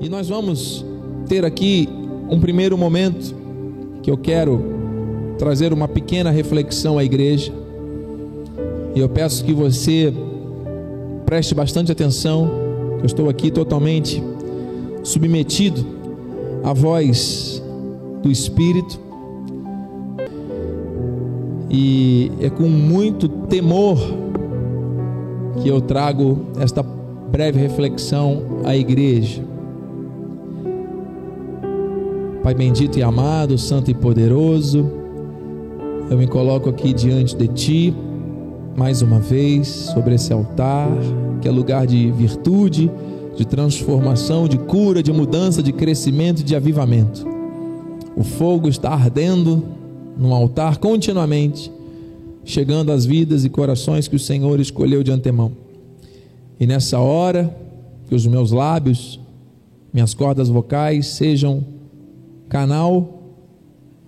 E nós vamos ter aqui um primeiro momento que eu quero trazer uma pequena reflexão à igreja. E eu peço que você preste bastante atenção. Eu estou aqui totalmente submetido à voz do Espírito. E é com muito temor que eu trago esta breve reflexão à igreja. Pai bendito e amado, santo e poderoso, eu me coloco aqui diante de Ti, mais uma vez, sobre esse altar, que é lugar de virtude, de transformação, de cura, de mudança, de crescimento e de avivamento. O fogo está ardendo no altar continuamente, chegando às vidas e corações que o Senhor escolheu de antemão. E nessa hora, que os meus lábios, minhas cordas vocais sejam canal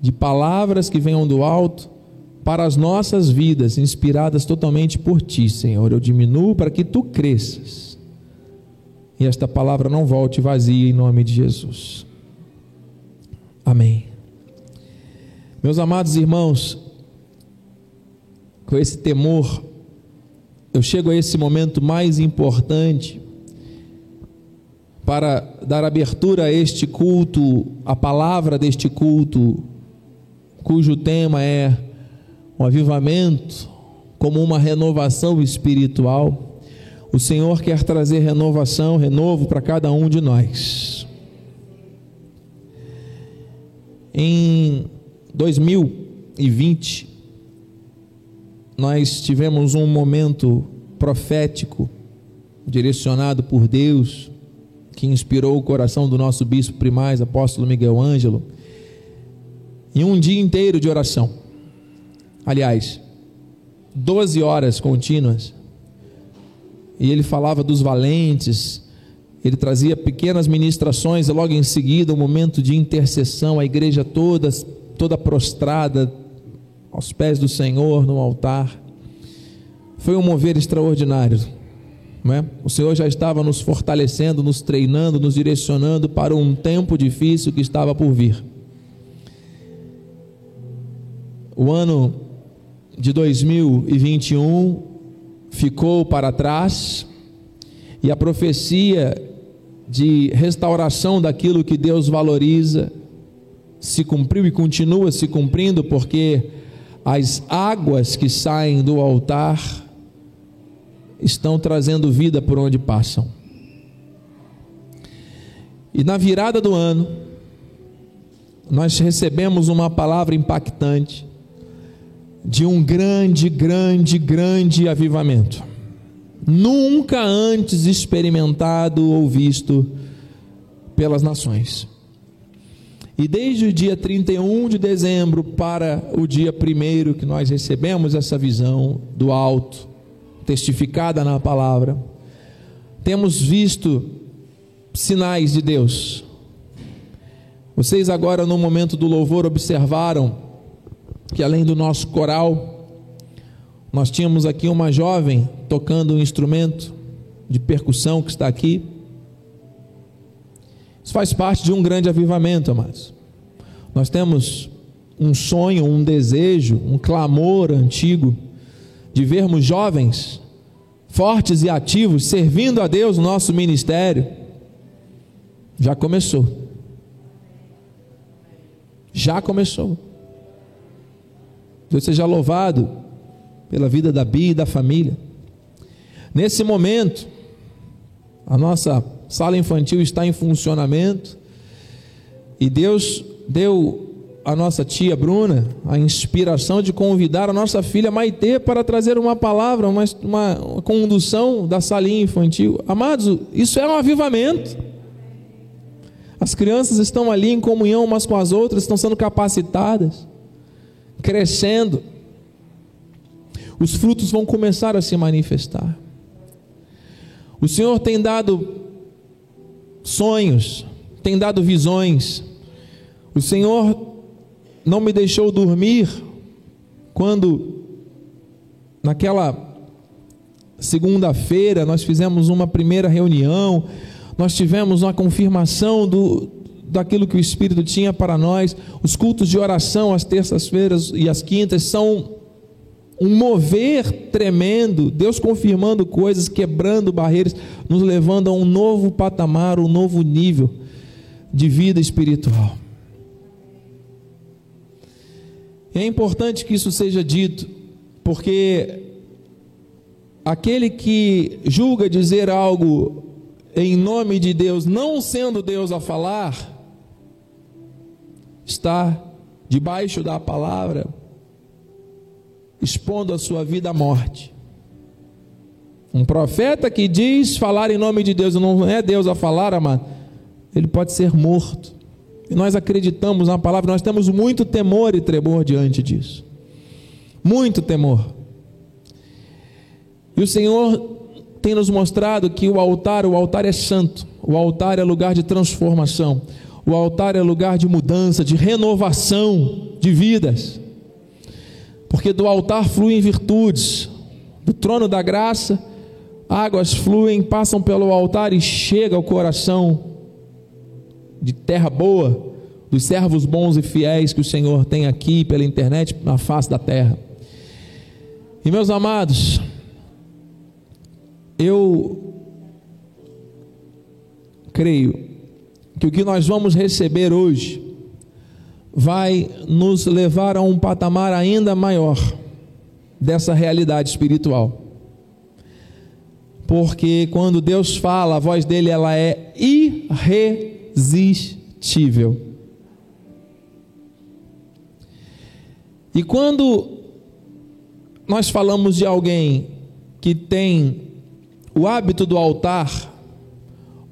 de palavras que venham do alto para as nossas vidas, inspiradas totalmente por Ti, Senhor. Eu diminuo para que Tu cresças. E esta palavra não volte vazia em nome de Jesus. Amém. Meus amados irmãos, com esse temor, eu chego a esse momento mais importante para dar abertura a este culto, a palavra deste culto, cujo tema é o avivamento como uma renovação espiritual. O Senhor quer trazer renovação, renovo para cada um de nós. Em 2020, nós tivemos um momento profético direcionado por Deus que inspirou o coração do nosso bispo primaz, apóstolo Miguel Ângelo, em um dia inteiro de oração. Aliás, 12 horas contínuas. E ele falava dos valentes, ele trazia pequenas ministrações, e logo em seguida um momento de intercessão, a igreja toda, toda prostrada aos pés do Senhor no altar. Foi um mover extraordinário. É? O Senhor já estava nos fortalecendo, nos treinando, nos direcionando para um tempo difícil que estava por vir. O ano de 2021 ficou para trás e a profecia de restauração daquilo que Deus valoriza se cumpriu e continua se cumprindo, porque as águas que saem do altar estão trazendo vida por onde passam. E na virada do ano, nós recebemos uma palavra impactante de um grande, grande, grande avivamento. Nunca antes experimentado ou visto pelas nações. E desde o dia 31 de dezembro para o dia 1 que nós recebemos essa visão do alto, testificada na palavra, temos visto sinais de Deus. Vocês agora no momento do louvor observaram que além do nosso coral, nós tínhamos aqui uma jovem tocando um instrumento de percussão que está aqui. Isso faz parte de um grande avivamento, amados. Nós temos um sonho, um desejo, um clamor antigo de vermos jovens fortes e ativos servindo a Deus no nosso ministério, já começou. Já começou. Deus seja louvado pela vida da Bia e da família. Nesse momento, a nossa sala infantil está em funcionamento e Deus deu a nossa tia Bruna a inspiração de convidar a nossa filha Maitê para trazer uma palavra, uma, uma condução da salinha infantil. Amados, isso é um avivamento. As crianças estão ali em comunhão umas com as outras, estão sendo capacitadas, crescendo. Os frutos vão começar a se manifestar. O Senhor tem dado sonhos, tem dado visões. O Senhor não me deixou dormir quando, naquela segunda-feira, nós fizemos uma primeira reunião, nós tivemos uma confirmação do, daquilo que o Espírito tinha para nós. Os cultos de oração às terças-feiras e às quintas são um mover tremendo, Deus confirmando coisas, quebrando barreiras, nos levando a um novo patamar, um novo nível de vida espiritual. É importante que isso seja dito, porque aquele que julga dizer algo em nome de Deus, não sendo Deus a falar, está debaixo da palavra expondo a sua vida à morte. Um profeta que diz falar em nome de Deus, não é Deus a falar, amado, ele pode ser morto. E nós acreditamos na palavra, nós temos muito temor e tremor diante disso. Muito temor. E o Senhor tem nos mostrado que o altar, o altar é santo, o altar é lugar de transformação, o altar é lugar de mudança, de renovação de vidas porque do altar fluem virtudes, do trono da graça, águas fluem, passam pelo altar e chega ao coração de terra boa, dos servos bons e fiéis que o Senhor tem aqui pela internet, na face da terra. E meus amados, eu creio que o que nós vamos receber hoje vai nos levar a um patamar ainda maior dessa realidade espiritual. Porque quando Deus fala, a voz dele ela é irresistível. E quando nós falamos de alguém que tem o hábito do altar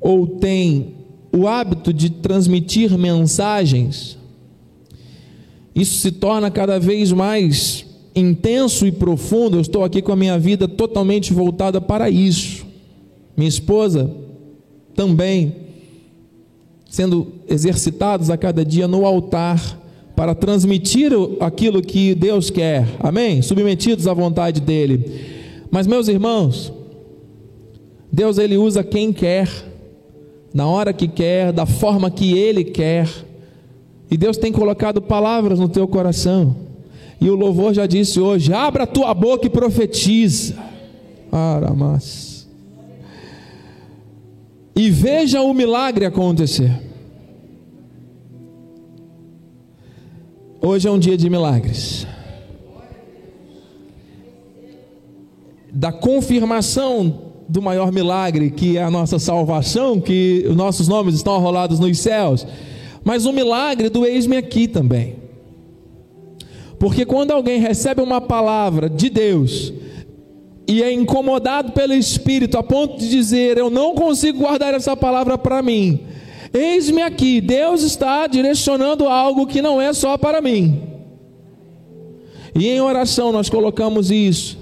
ou tem o hábito de transmitir mensagens, isso se torna cada vez mais intenso e profundo. Eu estou aqui com a minha vida totalmente voltada para isso. Minha esposa também sendo exercitados a cada dia no altar para transmitir aquilo que Deus quer. Amém? Submetidos à vontade dele. Mas meus irmãos, Deus ele usa quem quer, na hora que quer, da forma que ele quer. E Deus tem colocado palavras no teu coração. E o louvor já disse hoje: abra tua boca e profetiza. Aramas. E veja o milagre acontecer. Hoje é um dia de milagres. Da confirmação do maior milagre, que é a nossa salvação, que os nossos nomes estão arrolados nos céus mas o milagre do eis-me aqui também. Porque quando alguém recebe uma palavra de Deus e é incomodado pelo Espírito a ponto de dizer: Eu não consigo guardar essa palavra para mim, eis-me aqui, Deus está direcionando algo que não é só para mim. E em oração nós colocamos isso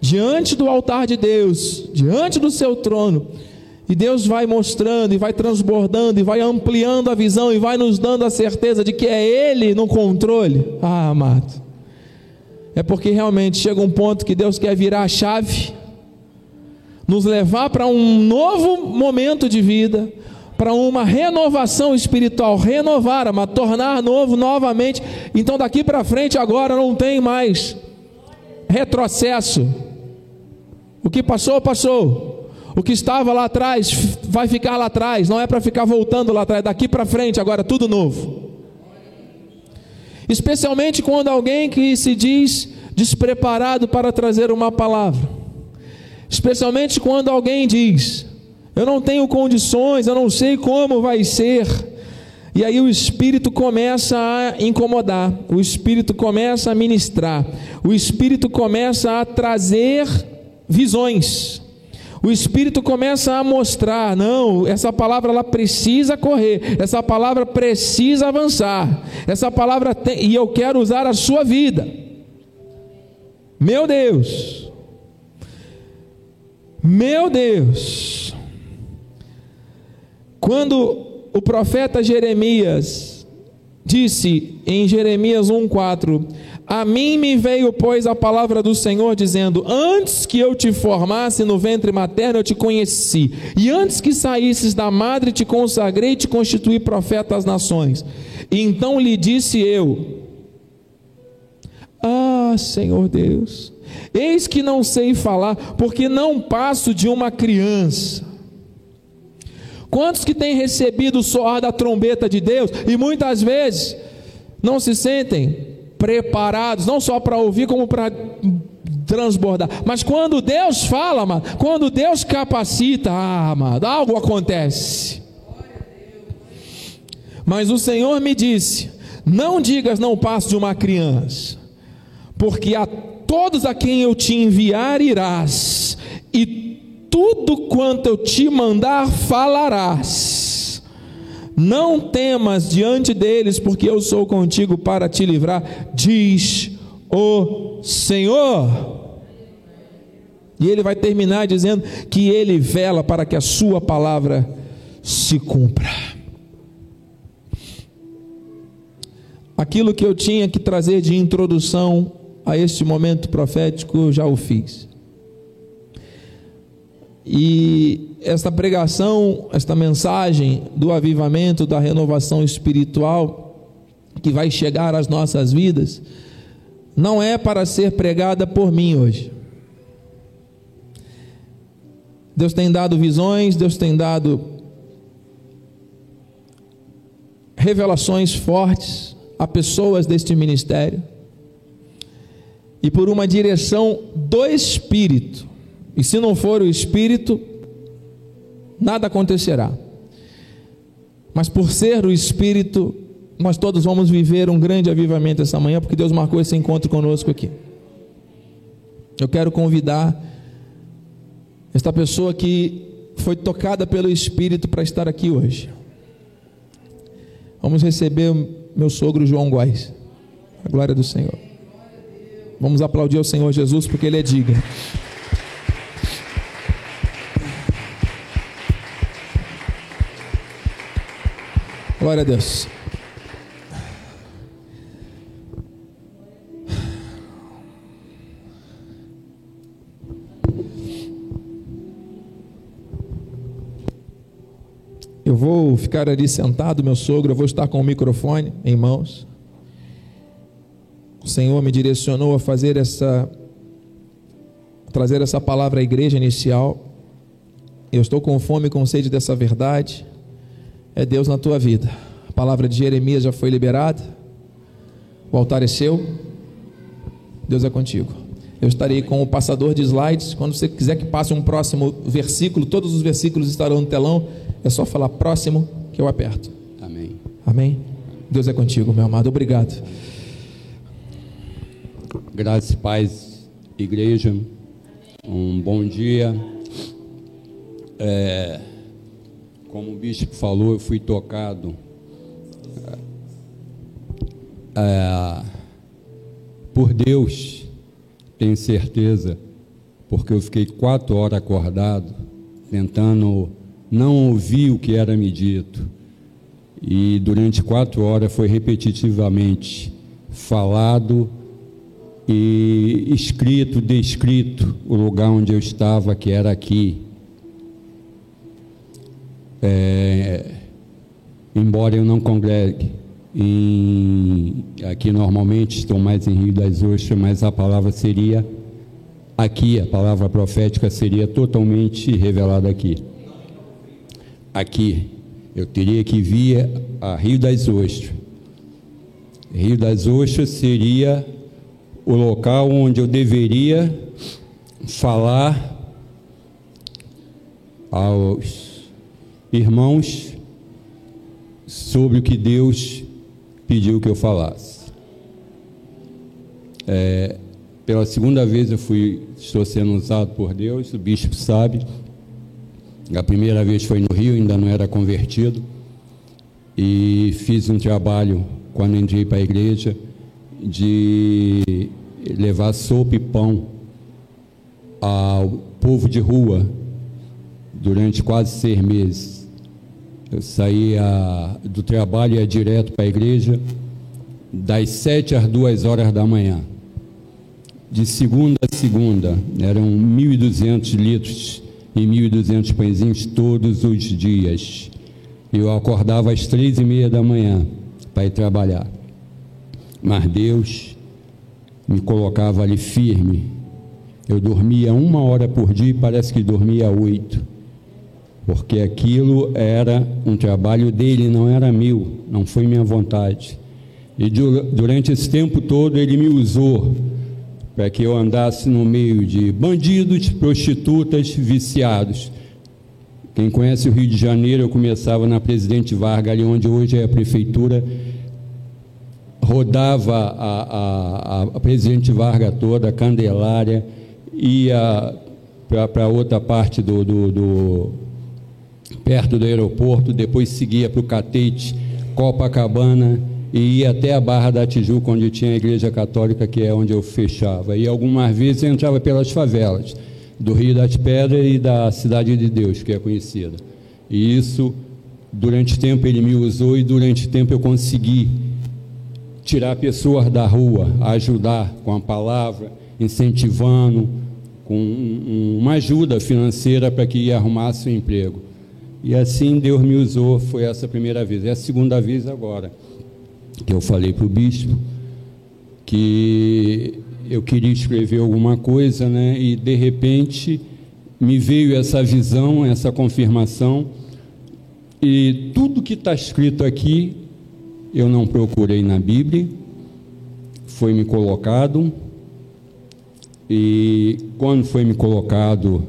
diante do altar de Deus, diante do seu trono e Deus vai mostrando, e vai transbordando, e vai ampliando a visão, e vai nos dando a certeza de que é Ele no controle. Ah, amado. É porque realmente chega um ponto que Deus quer virar a chave, nos levar para um novo momento de vida, para uma renovação espiritual, renovar, mas tornar novo novamente. Então daqui para frente agora não tem mais retrocesso. O que passou, passou. O que estava lá atrás vai ficar lá atrás, não é para ficar voltando lá atrás, daqui para frente, agora tudo novo. Especialmente quando alguém que se diz despreparado para trazer uma palavra. Especialmente quando alguém diz: Eu não tenho condições, eu não sei como vai ser. E aí o Espírito começa a incomodar, o Espírito começa a ministrar, o Espírito começa a trazer visões o Espírito começa a mostrar: não, essa palavra ela precisa correr, essa palavra precisa avançar, essa palavra tem, e eu quero usar a sua vida. Meu Deus, meu Deus, quando o profeta Jeremias disse em Jeremias 1,4: A mim me veio, pois, a palavra do Senhor, dizendo: Antes que eu te formasse no ventre materno, eu te conheci, e antes que saísses da madre, te consagrei e te constituí profeta às nações. E então lhe disse eu: Ah, Senhor Deus, eis que não sei falar, porque não passo de uma criança. Quantos que têm recebido o soar da trombeta de Deus e muitas vezes não se sentem preparados, não só para ouvir, como para transbordar. Mas quando Deus fala, amado, quando Deus capacita, ah, amado, algo acontece. Mas o Senhor me disse: Não digas, não passo de uma criança, porque a todos a quem eu te enviar irás, e tudo quanto eu te mandar falarás. Não temas diante deles, porque eu sou contigo para te livrar, diz o Senhor. E ele vai terminar dizendo que ele vela para que a sua palavra se cumpra. Aquilo que eu tinha que trazer de introdução a este momento profético, eu já o fiz. E esta pregação, esta mensagem do avivamento, da renovação espiritual que vai chegar às nossas vidas, não é para ser pregada por mim hoje. Deus tem dado visões, Deus tem dado revelações fortes a pessoas deste ministério, e por uma direção do Espírito, e se não for o Espírito, nada acontecerá. Mas por ser o Espírito, nós todos vamos viver um grande avivamento essa manhã, porque Deus marcou esse encontro conosco aqui. Eu quero convidar esta pessoa que foi tocada pelo Espírito para estar aqui hoje. Vamos receber meu sogro João Góes. A glória do Senhor. Vamos aplaudir ao Senhor Jesus porque Ele é digno. Glória a Deus. Eu vou ficar ali sentado, meu sogro, eu vou estar com o microfone em mãos. O Senhor me direcionou a fazer essa trazer essa palavra à igreja inicial. Eu estou com fome e com sede dessa verdade é Deus na tua vida. A palavra de Jeremias já foi liberada. O altar é seu. Deus é contigo. Eu estarei com o passador de slides. Quando você quiser que passe um próximo versículo, todos os versículos estarão no telão. É só falar próximo que eu aperto. Amém. Amém. Deus é contigo, meu amado. Obrigado. Graças paz, igreja. Um bom dia. É como o bispo falou, eu fui tocado é, por Deus, tenho certeza, porque eu fiquei quatro horas acordado, tentando não ouvir o que era me dito. E durante quatro horas foi repetitivamente falado e escrito, descrito o lugar onde eu estava, que era aqui, é, embora eu não congregue em, aqui normalmente, estou mais em Rio das Ostras, mas a palavra seria aqui, a palavra profética seria totalmente revelada aqui. Aqui, eu teria que vir a Rio das Ostras. Rio das Ostras seria o local onde eu deveria falar aos irmãos, sobre o que Deus pediu que eu falasse. É, pela segunda vez eu fui, estou sendo usado por Deus, o bispo sabe. A primeira vez foi no Rio, ainda não era convertido. E fiz um trabalho, quando entrei para a igreja, de levar sopa e pão ao povo de rua durante quase seis meses. Eu saía do trabalho, ia direto para a igreja das sete às duas horas da manhã. De segunda a segunda, eram 1.200 litros e 1.200 pãezinhos todos os dias. Eu acordava às três e meia da manhã para ir trabalhar. Mas Deus me colocava ali firme. Eu dormia uma hora por dia e parece que dormia oito. Porque aquilo era um trabalho dele, não era meu, não foi minha vontade. E durante esse tempo todo ele me usou para que eu andasse no meio de bandidos, prostitutas, viciados. Quem conhece o Rio de Janeiro, eu começava na Presidente Vargas, ali onde hoje é a prefeitura, rodava a, a, a Presidente Vargas toda, a Candelária, ia para outra parte do, do, do, perto do aeroporto, depois seguia para o Catete, Copacabana, e ia até a Barra da Tijuca, onde tinha a igreja católica, que é onde eu fechava. E algumas vezes eu entrava pelas favelas do Rio das Pedras e da Cidade de Deus, que é conhecida. E isso, durante tempo ele me usou e durante tempo eu consegui tirar pessoas da rua, ajudar com a palavra, incentivando, com uma ajuda financeira para que arrumasse um emprego. E assim Deus me usou, foi essa primeira vez. É a segunda vez agora que eu falei para o bispo que eu queria escrever alguma coisa, né? E de repente me veio essa visão, essa confirmação, e tudo que está escrito aqui eu não procurei na Bíblia, foi me colocado, e quando foi me colocado,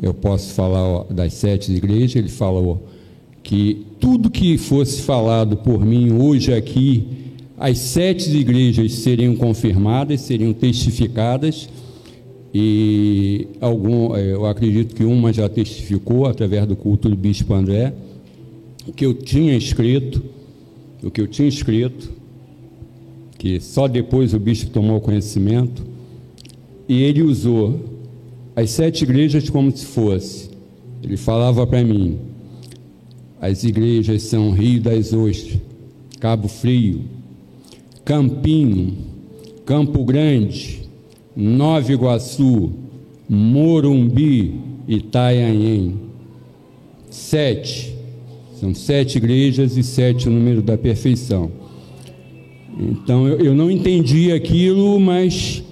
eu posso falar das sete igrejas, ele falou que tudo que fosse falado por mim hoje aqui, as sete igrejas seriam confirmadas, seriam testificadas, e algum, eh, eu acredito que uma já testificou através do culto do Bispo André, o que eu tinha escrito, o que eu tinha escrito, que só depois o bispo tomou conhecimento, e ele usou as sete igrejas como se fosse. Ele falava para mim: as igrejas são Rio das Ostras, Cabo Frio, Campinho, Campo Grande, Nova Iguaçu, Morumbi e Itanhaém. Sete. São sete igrejas e sete o número da perfeição. Então eu, eu não entendi aquilo, mas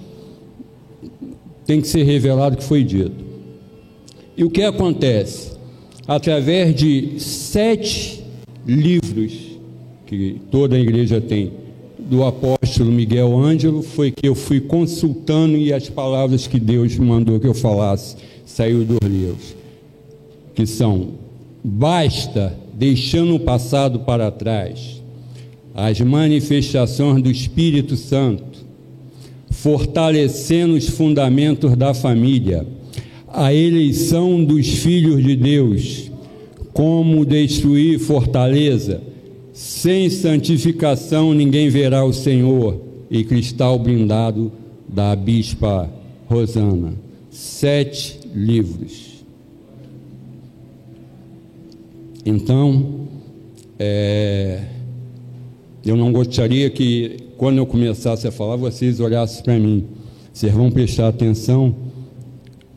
tem que ser revelado o que foi dito. E o que acontece? Através de sete livros que toda a igreja tem, do apóstolo Miguel Ângelo, foi que eu fui consultando e as palavras que Deus mandou que eu falasse saiu dos livros, que são basta deixando o passado para trás, as manifestações do Espírito Santo, fortalecendo os fundamentos da família, a eleição dos filhos de Deus, como destruir fortaleza, sem santificação ninguém verá o Senhor, e cristal blindado da bispa Rosana. Sete livros. Então, é, eu não gostaria que, quando eu começasse a falar, vocês olhassem para mim. Vocês vão prestar atenção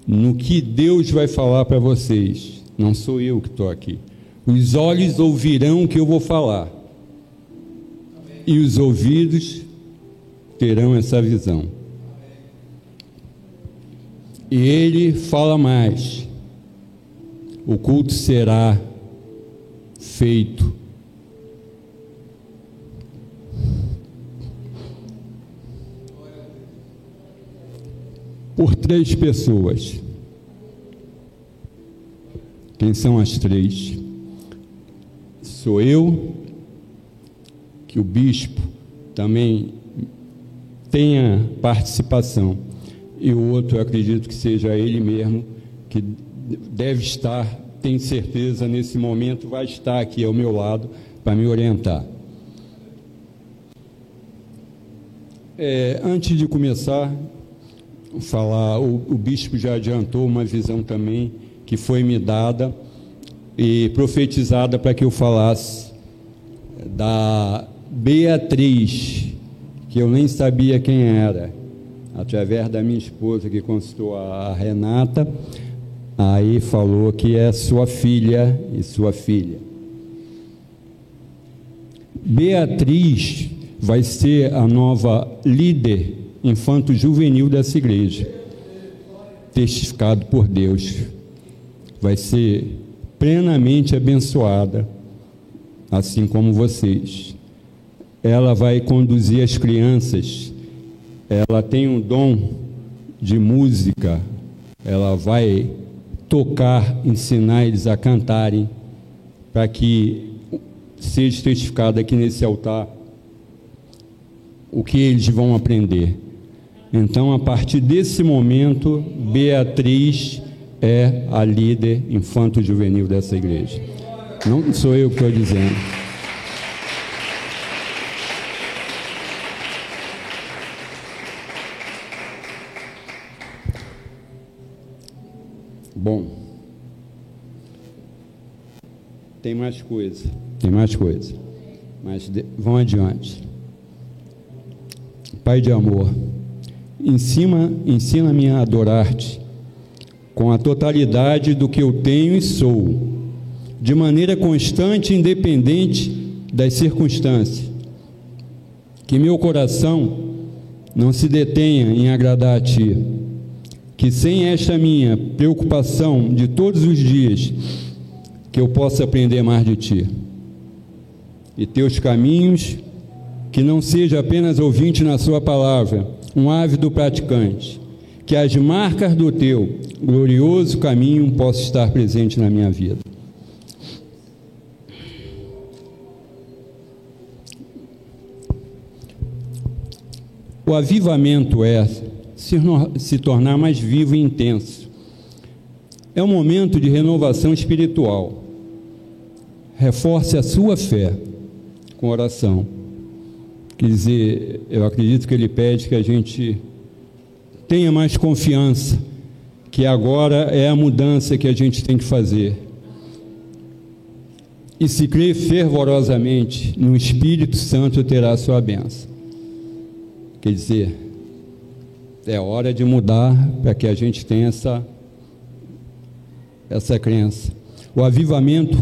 no que Deus vai falar para vocês. Não sou eu que estou aqui. Os olhos ouvirão o que eu vou falar, e os ouvidos terão essa visão. E ele fala mais: o culto será feito. Por três pessoas. Quem são as três? Sou eu, que o bispo também tenha participação, e o outro acredito que seja ele mesmo, que deve estar tenho certeza, nesse momento vai estar aqui ao meu lado para me orientar. É, antes de começar falar, o, o bispo já adiantou uma visão também que foi me dada e profetizada para que eu falasse da Beatriz, que eu nem sabia quem era, através da minha esposa que consultou a Renata, aí falou que é sua filha e sua filha. Beatriz vai ser a nova líder infanto-juvenil dessa igreja, testificado por Deus. Vai ser plenamente abençoada, assim como vocês. Ela vai conduzir as crianças, ela tem um dom de música, ela vai tocar, ensinar eles a cantarem, para que seja testificado aqui nesse altar o que eles vão aprender. Então, a partir desse momento, Beatriz é a líder infanto-juvenil dessa igreja. Não sou eu que estou dizendo. Bom, tem mais coisa. Tem mais coisa. Mas de, vão adiante. Pai de amor, ensina-me a adorar-te com a totalidade do que eu tenho e sou, de maneira constante e independente das circunstâncias. Que meu coração não se detenha em agradar a ti, que sem esta minha preocupação de todos os dias, que eu possa aprender mais de ti e teus caminhos, que não seja apenas ouvinte na Sua palavra, um ávido praticante, que as marcas do teu glorioso caminho possam estar presentes na minha vida. O avivamento é se, se tornar mais vivo e intenso. É um momento de renovação espiritual. Reforce a sua fé com oração. Quer dizer, eu acredito que ele pede que a gente tenha mais confiança, que agora é a mudança que a gente tem que fazer. E se crer fervorosamente no Espírito Santo, terá sua bênção. Quer dizer, é hora de mudar para que a gente tenha essa, essa crença. O avivamento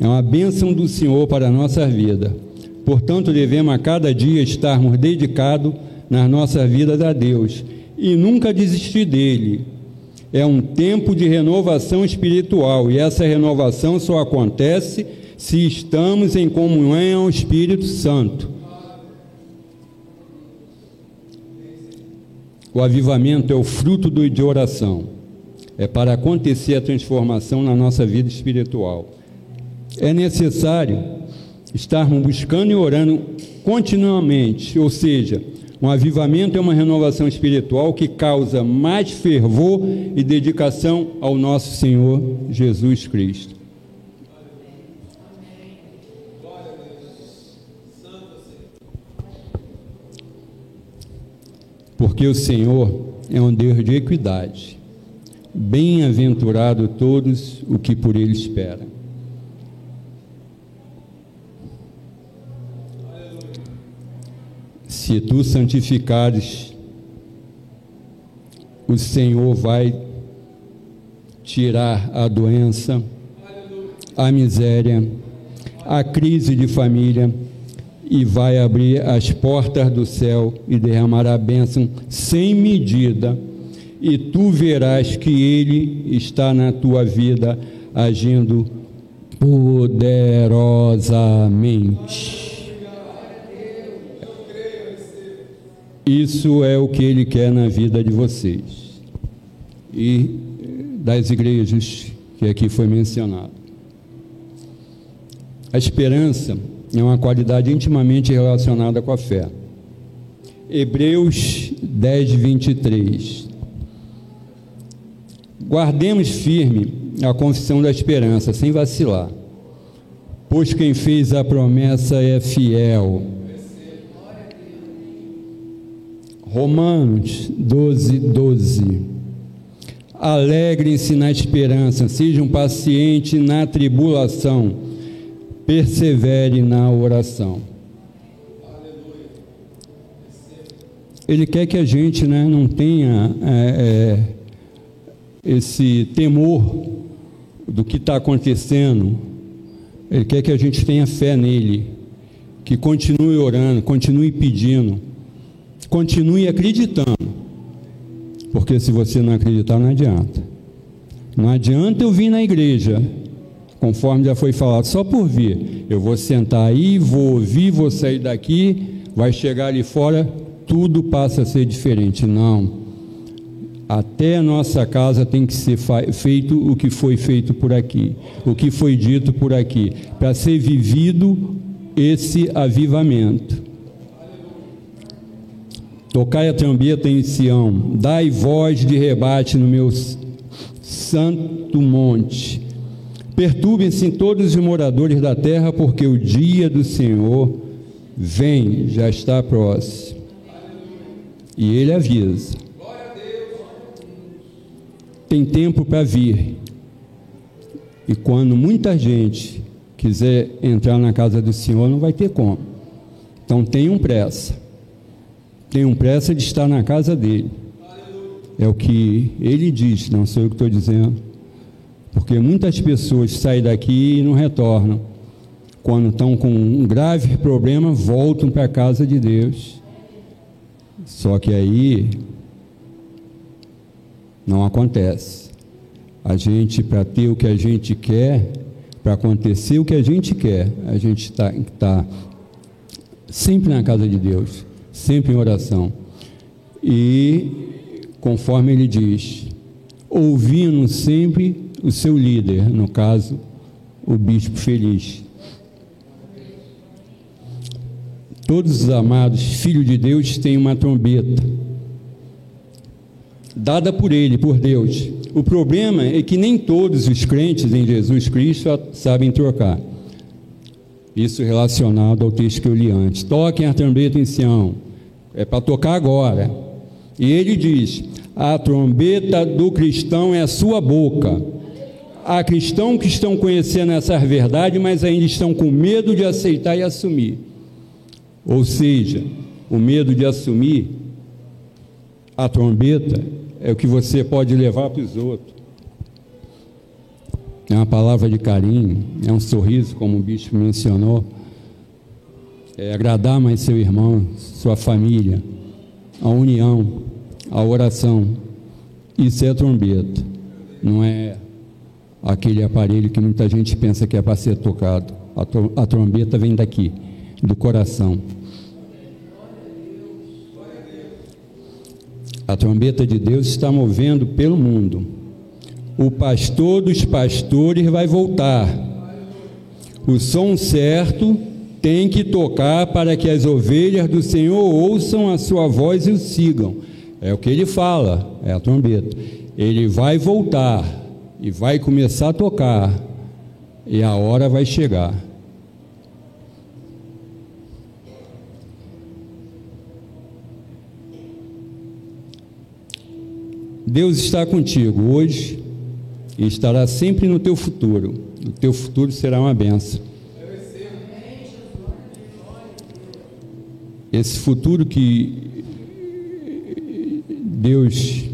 é uma bênção do Senhor para a nossa vida. Portanto, devemos a cada dia estarmos dedicados nas nossas vidas a Deus e nunca desistir dele. É um tempo de renovação espiritual e essa renovação só acontece se estamos em comunhão ao Espírito Santo. O avivamento é o fruto de oração. É para acontecer a transformação na nossa vida espiritual. É necessário estarmos buscando e orando continuamente, ou seja, um avivamento é uma renovação espiritual que causa mais fervor e dedicação ao nosso Senhor Jesus Cristo. Porque o Senhor é um Deus de equidade. Bem-aventurado todos o que por ele esperam. Se tu santificares, o Senhor vai tirar a doença, a miséria, a crise de família e vai abrir as portas do céu e derramar a bênção sem medida, e tu verás que Ele está na tua vida agindo poderosamente. Isso é o que Ele quer na vida de vocês e das igrejas que aqui foi mencionado. A esperança é uma qualidade intimamente relacionada com a fé. Hebreus 10, 23. Guardemos firme a confissão da esperança, sem vacilar, pois quem fez a promessa é fiel. Romanos 12, 12. Alegrem-se na esperança, sejam pacientes na tribulação, persevere na oração. Ele quer que a gente né, não tenha é, é, esse temor do que está acontecendo. Ele quer que a gente tenha fé nele, que continue orando, continue pedindo, continue acreditando. Porque se você não acreditar, não adianta. Não adianta eu vir na igreja, conforme já foi falado, só por vir. Eu vou sentar aí, vou ouvir, vou sair daqui, vai chegar ali fora, tudo passa a ser diferente. Não. Até a nossa casa tem que ser feito o que foi feito por aqui, o que foi dito por aqui, para ser vivido esse avivamento. Tocai a trombeta em Sião, dai voz de rebate no meu santo monte. Perturbem-se todos os moradores da terra, porque o dia do Senhor vem, já está próximo. E ele avisa: tem tempo para vir. E quando muita gente quiser entrar na casa do Senhor, não vai ter como. Então tenham pressa. Tenham pressa de estar na casa dele. É o que ele diz, não sei o que estou dizendo. Porque muitas pessoas saem daqui e não retornam. Quando estão com um grave problema, voltam para a casa de Deus. Só que aí não acontece. A gente, para ter o que a gente quer, para acontecer o que a gente quer, a gente está tá sempre na casa de Deus, sempre em oração. E, conforme ele diz, ouvindo sempre o seu líder, no caso, o bispo feliz. Todos os amados filhos de Deus têm uma trombeta dada por Ele, por Deus. O problema é que nem todos os crentes em Jesus Cristo sabem trocar. Isso relacionado ao texto que eu li antes. Toquem a trombeta em Sião. É para tocar agora. E ele diz: a trombeta do cristão é a sua boca. Há cristãos que estão conhecendo essa verdade, mas ainda estão com medo de aceitar e assumir. Ou seja, o medo de assumir a trombeta é o que você pode levar para os outros. É uma palavra de carinho, é um sorriso, como o bispo mencionou. É agradar mais seu irmão, sua família, a união, a oração. Isso é trombeta, não é aquele aparelho que muita gente pensa que é para ser tocado. A trombeta vem daqui, do coração. A trombeta de Deus está movendo pelo mundo. O pastor dos pastores vai voltar. O som certo tem que tocar para que as ovelhas do Senhor ouçam a sua voz e o sigam. É o que ele fala, é a trombeta. Ele vai voltar e vai começar a tocar, e a hora vai chegar. Deus está contigo hoje e estará sempre no teu futuro. O teu futuro será uma benção. Esse futuro que Deus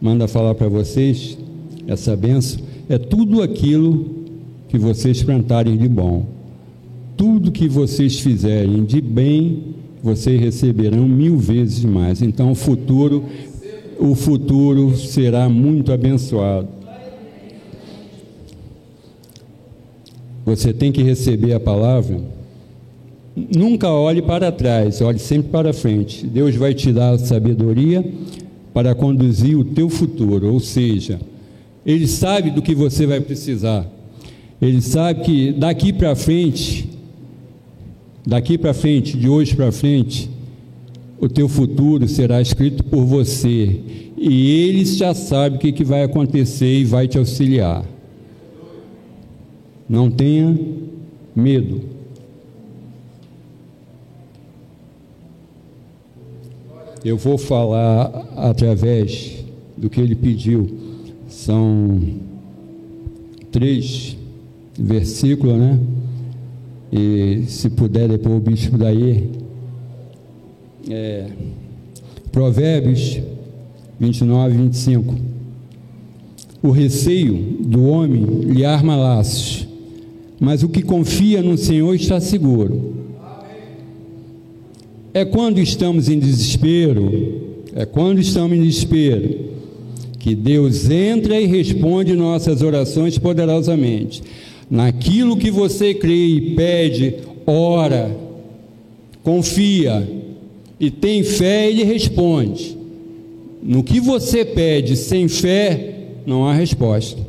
manda falar para vocês, essa benção, é tudo aquilo que vocês plantarem de bom. Tudo que vocês fizerem de bem, vocês receberão mil vezes mais. Então, o futuro o futuro será muito abençoado. Você tem que receber a palavra. Nunca olhe para trás, olhe sempre para frente. Deus vai te dar sabedoria para conduzir o teu futuro, ou seja, ele sabe do que você vai precisar. Ele sabe que daqui para frente, daqui para frente, de hoje para frente, o teu futuro será escrito por você e ele já sabe o que, que vai acontecer e vai te auxiliar. Não tenha medo. Eu vou falar através do que ele pediu. São três versículos, né? E se puder depois o bispo daí é, Provérbios 29, 25. O receio do homem lhe arma laços, mas o que confia no Senhor está seguro. É quando estamos em desespero, é quando estamos em desespero, que Deus entra e responde nossas orações poderosamente. Naquilo que você crê e pede, ora, confia e tem fé, Ele responde. No que você pede sem fé, não há resposta.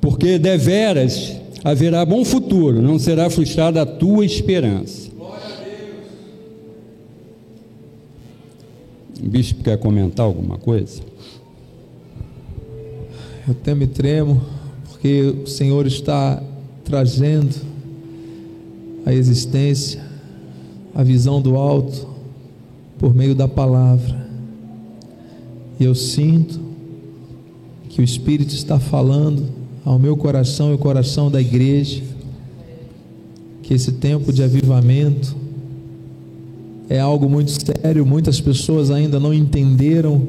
Porque deveras haverá bom futuro, não será frustrada a tua esperança. O bispo quer comentar alguma coisa? Eu até me tremo, porque o Senhor está trazendo a existência, a visão do alto, por meio da palavra. E eu sinto que o Espírito está falando ao meu coração e ao coração da igreja, que esse tempo de avivamento é algo muito sério, muitas pessoas ainda não entenderam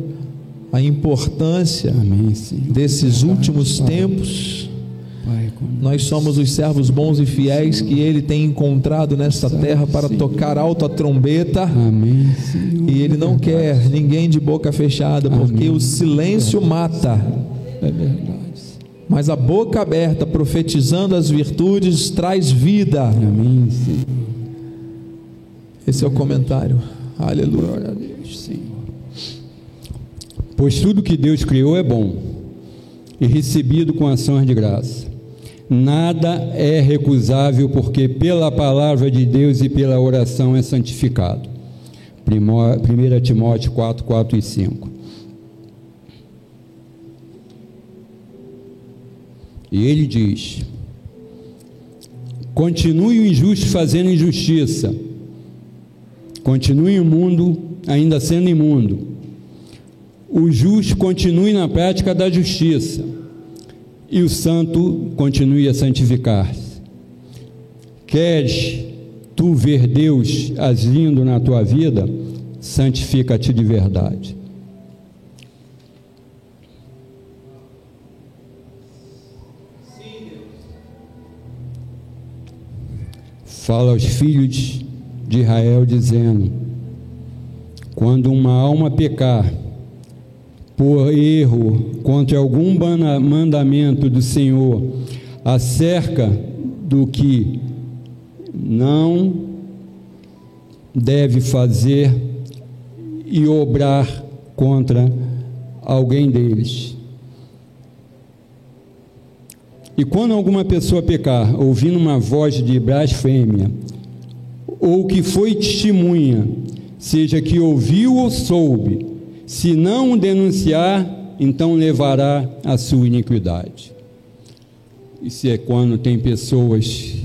a importância Amém, desses últimos tempos. Nós somos os servos bons e fiéis que Ele tem encontrado nesta terra para tocar alto a trombeta. Amém, e Ele não quer ninguém de boca fechada, porque o silêncio mata. É verdade. Mas a boca aberta, profetizando as virtudes, traz vida. Amém, Senhor. Esse é o comentário. Aleluia. Pois tudo que Deus criou é bom e recebido com ações de graça. Nada é recusável, porque pela palavra de Deus e pela oração é santificado. 1 Timóteo 4, 4 e 5. E ele diz: Continue o injusto fazendo injustiça continue o mundo ainda sendo imundo. O justo continue na prática da justiça e o santo continue a santificar-se. Queres tu ver Deus agindo na tua vida? Santifica-te de verdade. Fala aos filhos de Israel, dizendo: Quando uma alma pecar por erro contra algum mandamento do Senhor acerca do que não deve fazer e obrar contra alguém deles. E quando alguma pessoa pecar, ouvindo uma voz de blasfêmia, ou que foi testemunha, seja que ouviu ou soube, se não denunciar, então levará a sua iniquidade. Isso é quando tem pessoas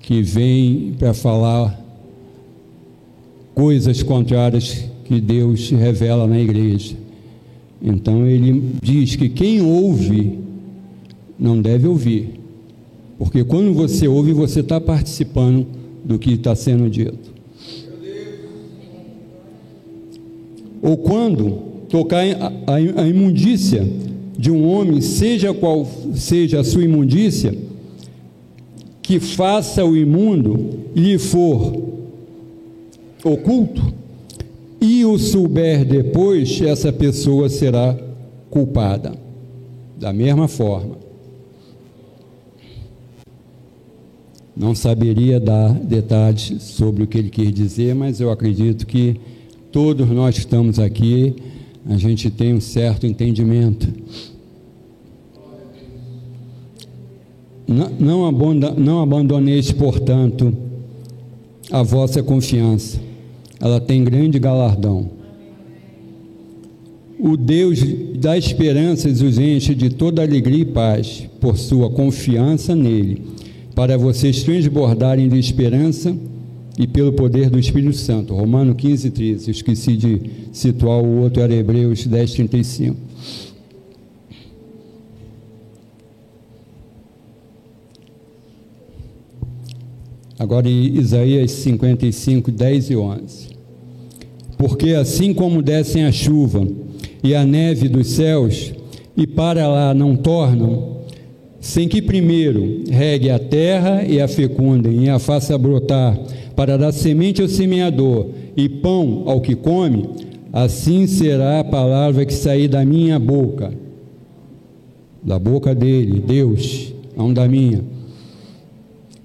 que vêm para falar coisas contrárias que Deus revela na igreja. Então ele diz que quem ouve não deve ouvir, porque quando você ouve, você está participando do que está sendo dito. Ou quando tocar a, imundícia de um homem, seja qual seja a sua imundícia, que faça o imundo lhe for oculto e o souber depois, essa pessoa será culpada. Da mesma forma, Não saberia dar detalhes sobre o que ele quis dizer, mas eu acredito que todos nós que estamos aqui, a gente tem um certo entendimento. Não, não abandoneis, portanto, a vossa confiança, ela tem grande galardão. O Deus da esperança os enche de toda alegria e paz por sua confiança nele para vocês transbordarem de esperança e pelo poder do Espírito Santo. Romano 15, 13. esqueci de situar o outro, era Hebreus 10, 35. Agora em Isaías 55, 10 e 11. Porque assim como descem a chuva e a neve dos céus, e para lá não tornam, sem que primeiro regue a terra e a fecundem e a faça brotar, para dar semente ao semeador e pão ao que come, assim será a palavra que sair da minha boca, da boca dele, Deus, não da minha.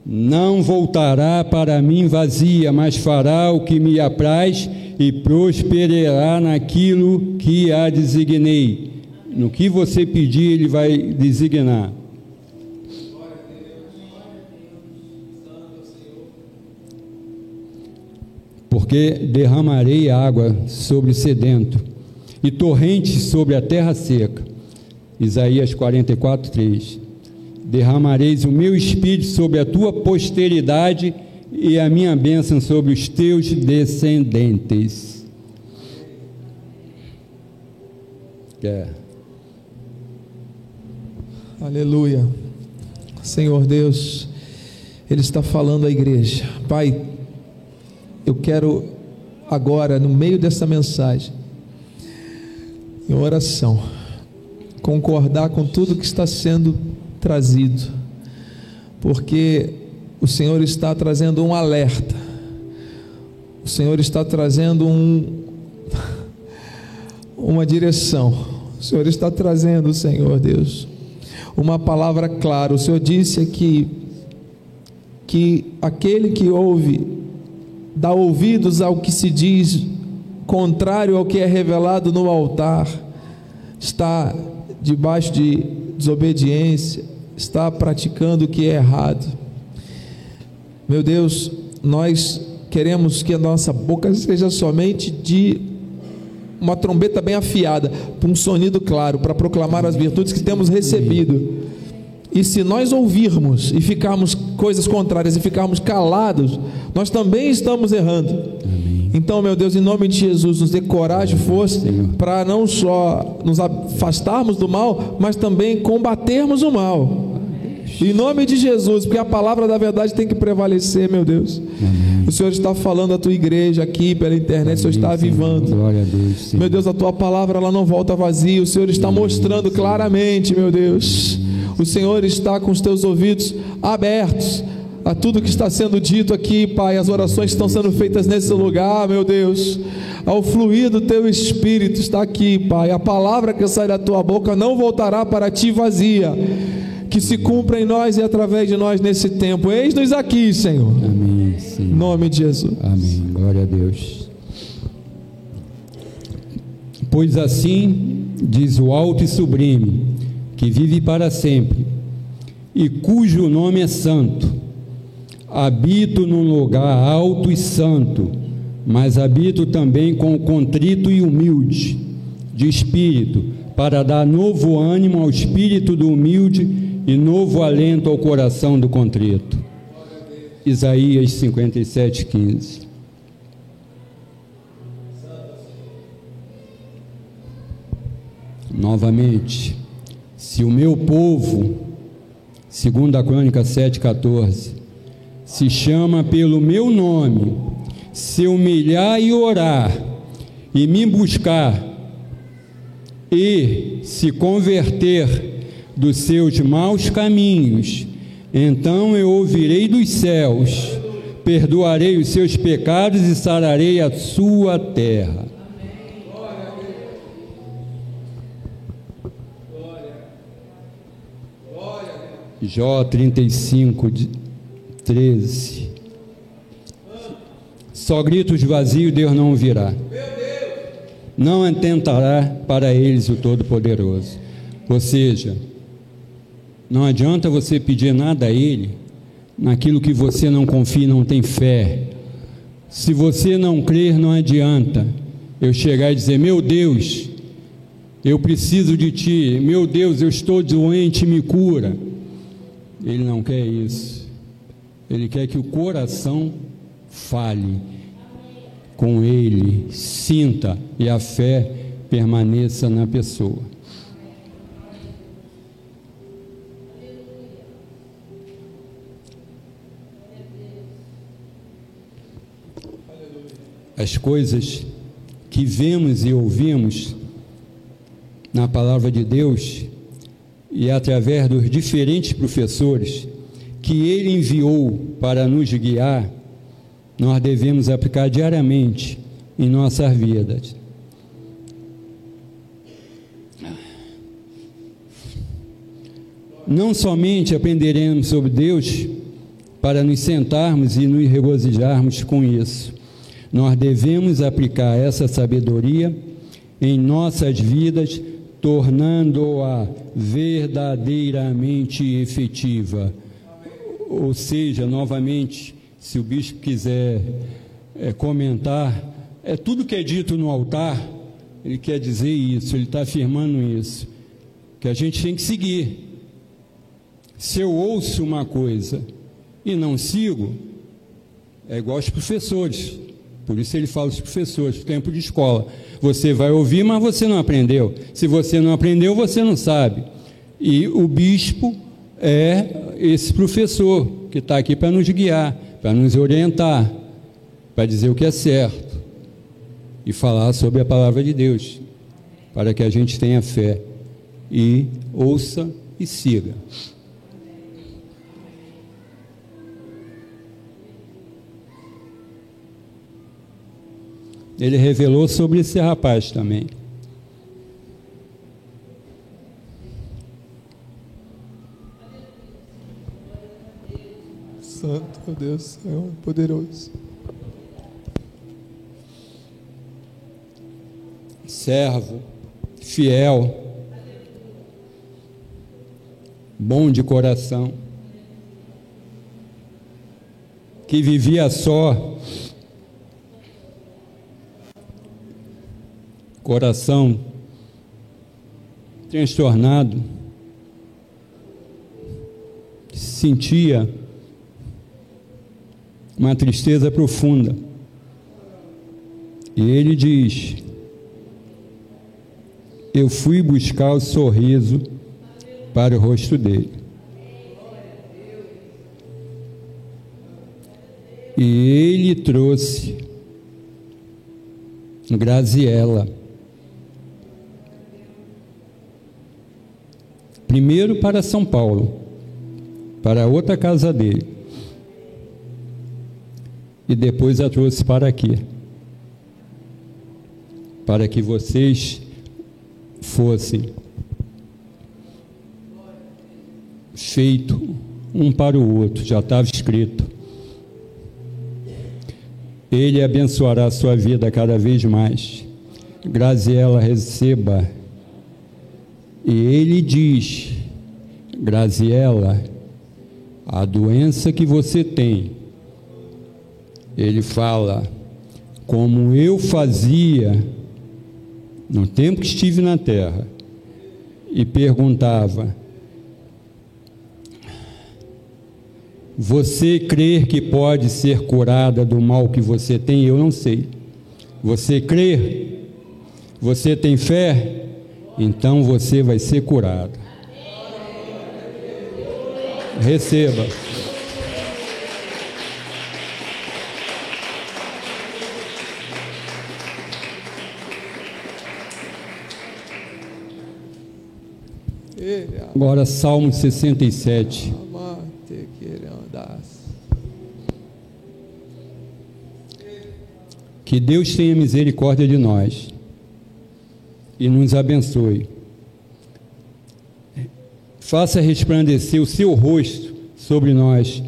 Não voltará para mim vazia, mas fará o que me apraz e prosperará naquilo que a designei. No que você pedir, ele vai designar. Porque derramarei água sobre o sedento e torrentes sobre a terra seca. Isaías 44, 3. Derramareis o meu espírito sobre a tua posteridade e a minha bênção sobre os teus descendentes. Quer? Aleluia. Senhor Deus, Ele está falando à igreja. Pai, eu quero agora, no meio dessa mensagem, em oração, concordar com tudo que está sendo trazido, porque o Senhor está trazendo um alerta, o Senhor está trazendo um, uma direção, o Senhor está trazendo, Senhor Deus, uma palavra clara. O Senhor disse aqui que aquele que ouve, dá ouvidos ao que se diz, contrário ao que é revelado no altar, está debaixo de desobediência, está praticando o que é errado. Meu Deus, nós queremos que a nossa boca seja somente de uma trombeta bem afiada, para um sonido claro, para proclamar as virtudes que temos recebido. E se nós ouvirmos e ficarmos coisas contrárias e ficarmos calados, nós também estamos errando. Amém. Então, meu Deus, em nome de Jesus, nos dê coragem e força para não só nos afastarmos do mal, mas também combatermos o mal. Em nome de Jesus, porque a palavra da verdade tem que prevalecer, meu Deus. Amém. O Senhor está falando à tua igreja aqui pela internet, Amém, o Senhor está avivando. Glória a Deus, Senhor. Meu Deus, a tua palavra ela não volta vazia. O Senhor está Amém, mostrando Senhor. claramente, meu Deus. O Senhor está com os teus ouvidos abertos a tudo que está sendo dito aqui, Pai, as orações que estão sendo feitas nesse lugar, meu Deus, ao fluir do teu espírito está aqui, Pai. A palavra que sai da tua boca não voltará para ti vazia que se cumpra em nós e através de nós nesse tempo. Eis-nos aqui, Senhor. Amém. Senhor. Em nome de Jesus. Amém. Glória a Deus. Pois assim diz o alto e sublime, que vive para sempre, e cujo nome é santo. Habito num lugar alto e santo, mas habito também com o contrito e humilde de espírito, para dar novo ânimo ao espírito do humilde e novo alento ao coração do contrito. Isaías 57, 15. Novamente, se o meu povo, segundo a crônica 7,14, se chama pelo meu nome, se humilhar e orar, e me buscar, e se converter dos seus maus caminhos, então eu ouvirei dos céus, perdoarei os seus pecados e sararei a sua terra. Jó 35, 13. Só gritos vazios Deus não ouvirá. Não atentará para eles o Todo-Poderoso. Ou seja, não adianta você pedir nada a Ele naquilo que você não confia, não tem fé. Se você não crer, não adianta eu chegar e dizer: Meu Deus, eu preciso de Ti, meu Deus, eu estou doente, me cura. Ele não quer isso. Ele quer que o coração fale com Ele, sinta e a fé permaneça na pessoa. as coisas que vemos e ouvimos na palavra de Deus e através dos diferentes professores que ele enviou para nos guiar, nós devemos aplicar diariamente em nossas vidas. Não somente aprenderemos sobre Deus para nos sentarmos e nos regozijarmos com isso, nós devemos aplicar essa sabedoria em nossas vidas, tornando-a verdadeiramente efetiva. Ou seja, novamente, se o bispo quiser é, comentar, é tudo que é dito no altar, ele quer dizer isso, ele está afirmando isso, que a gente tem que seguir. Se eu ouço uma coisa e não sigo, é igual aos professores. Por isso ele fala aos professores, tempo de escola. Você vai ouvir, mas você não aprendeu. Se você não aprendeu, você não sabe. E o bispo é esse professor que está aqui para nos guiar, para nos orientar, para dizer o que é certo e falar sobre a palavra de Deus, para que a gente tenha fé e ouça e siga. Ele revelou sobre esse rapaz também. Santo, meu Deus, Senhor, poderoso. Servo, fiel, bom de coração, que vivia só, coração transtornado, sentia uma tristeza profunda. E ele diz: Eu fui buscar o sorriso para o rosto dele. E ele trouxe Graziella. Primeiro para São Paulo, para outra casa dele e depois a trouxe para aqui, para que vocês fossem feito um para o outro, já estava escrito. Ele abençoará a sua vida cada vez mais. Graziela receba. E ele diz: Graziela, a doença que você tem ele fala: Como eu fazia no tempo que estive na terra, e perguntava: Você crê que pode ser curada do mal que você tem? Eu não sei. Você crê? Você tem fé? Então você vai ser curado. Receba. Agora, Salmo 67. Que Deus tenha misericórdia de nós e nos abençoe. Faça resplandecer o seu rosto sobre nós,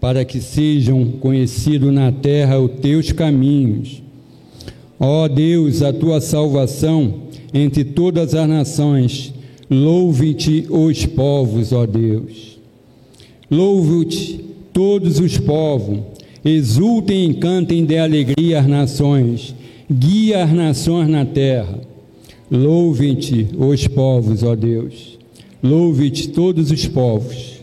para que sejam conhecidos na terra os teus caminhos. Ó Deus, a tua salvação entre todas as nações Louve-te os povos, ó Deus. Louve-te todos os povos. Exultem e cantem de alegria as nações. Guia as nações na terra. Louve-te os povos, ó Deus. Louve-te todos os povos.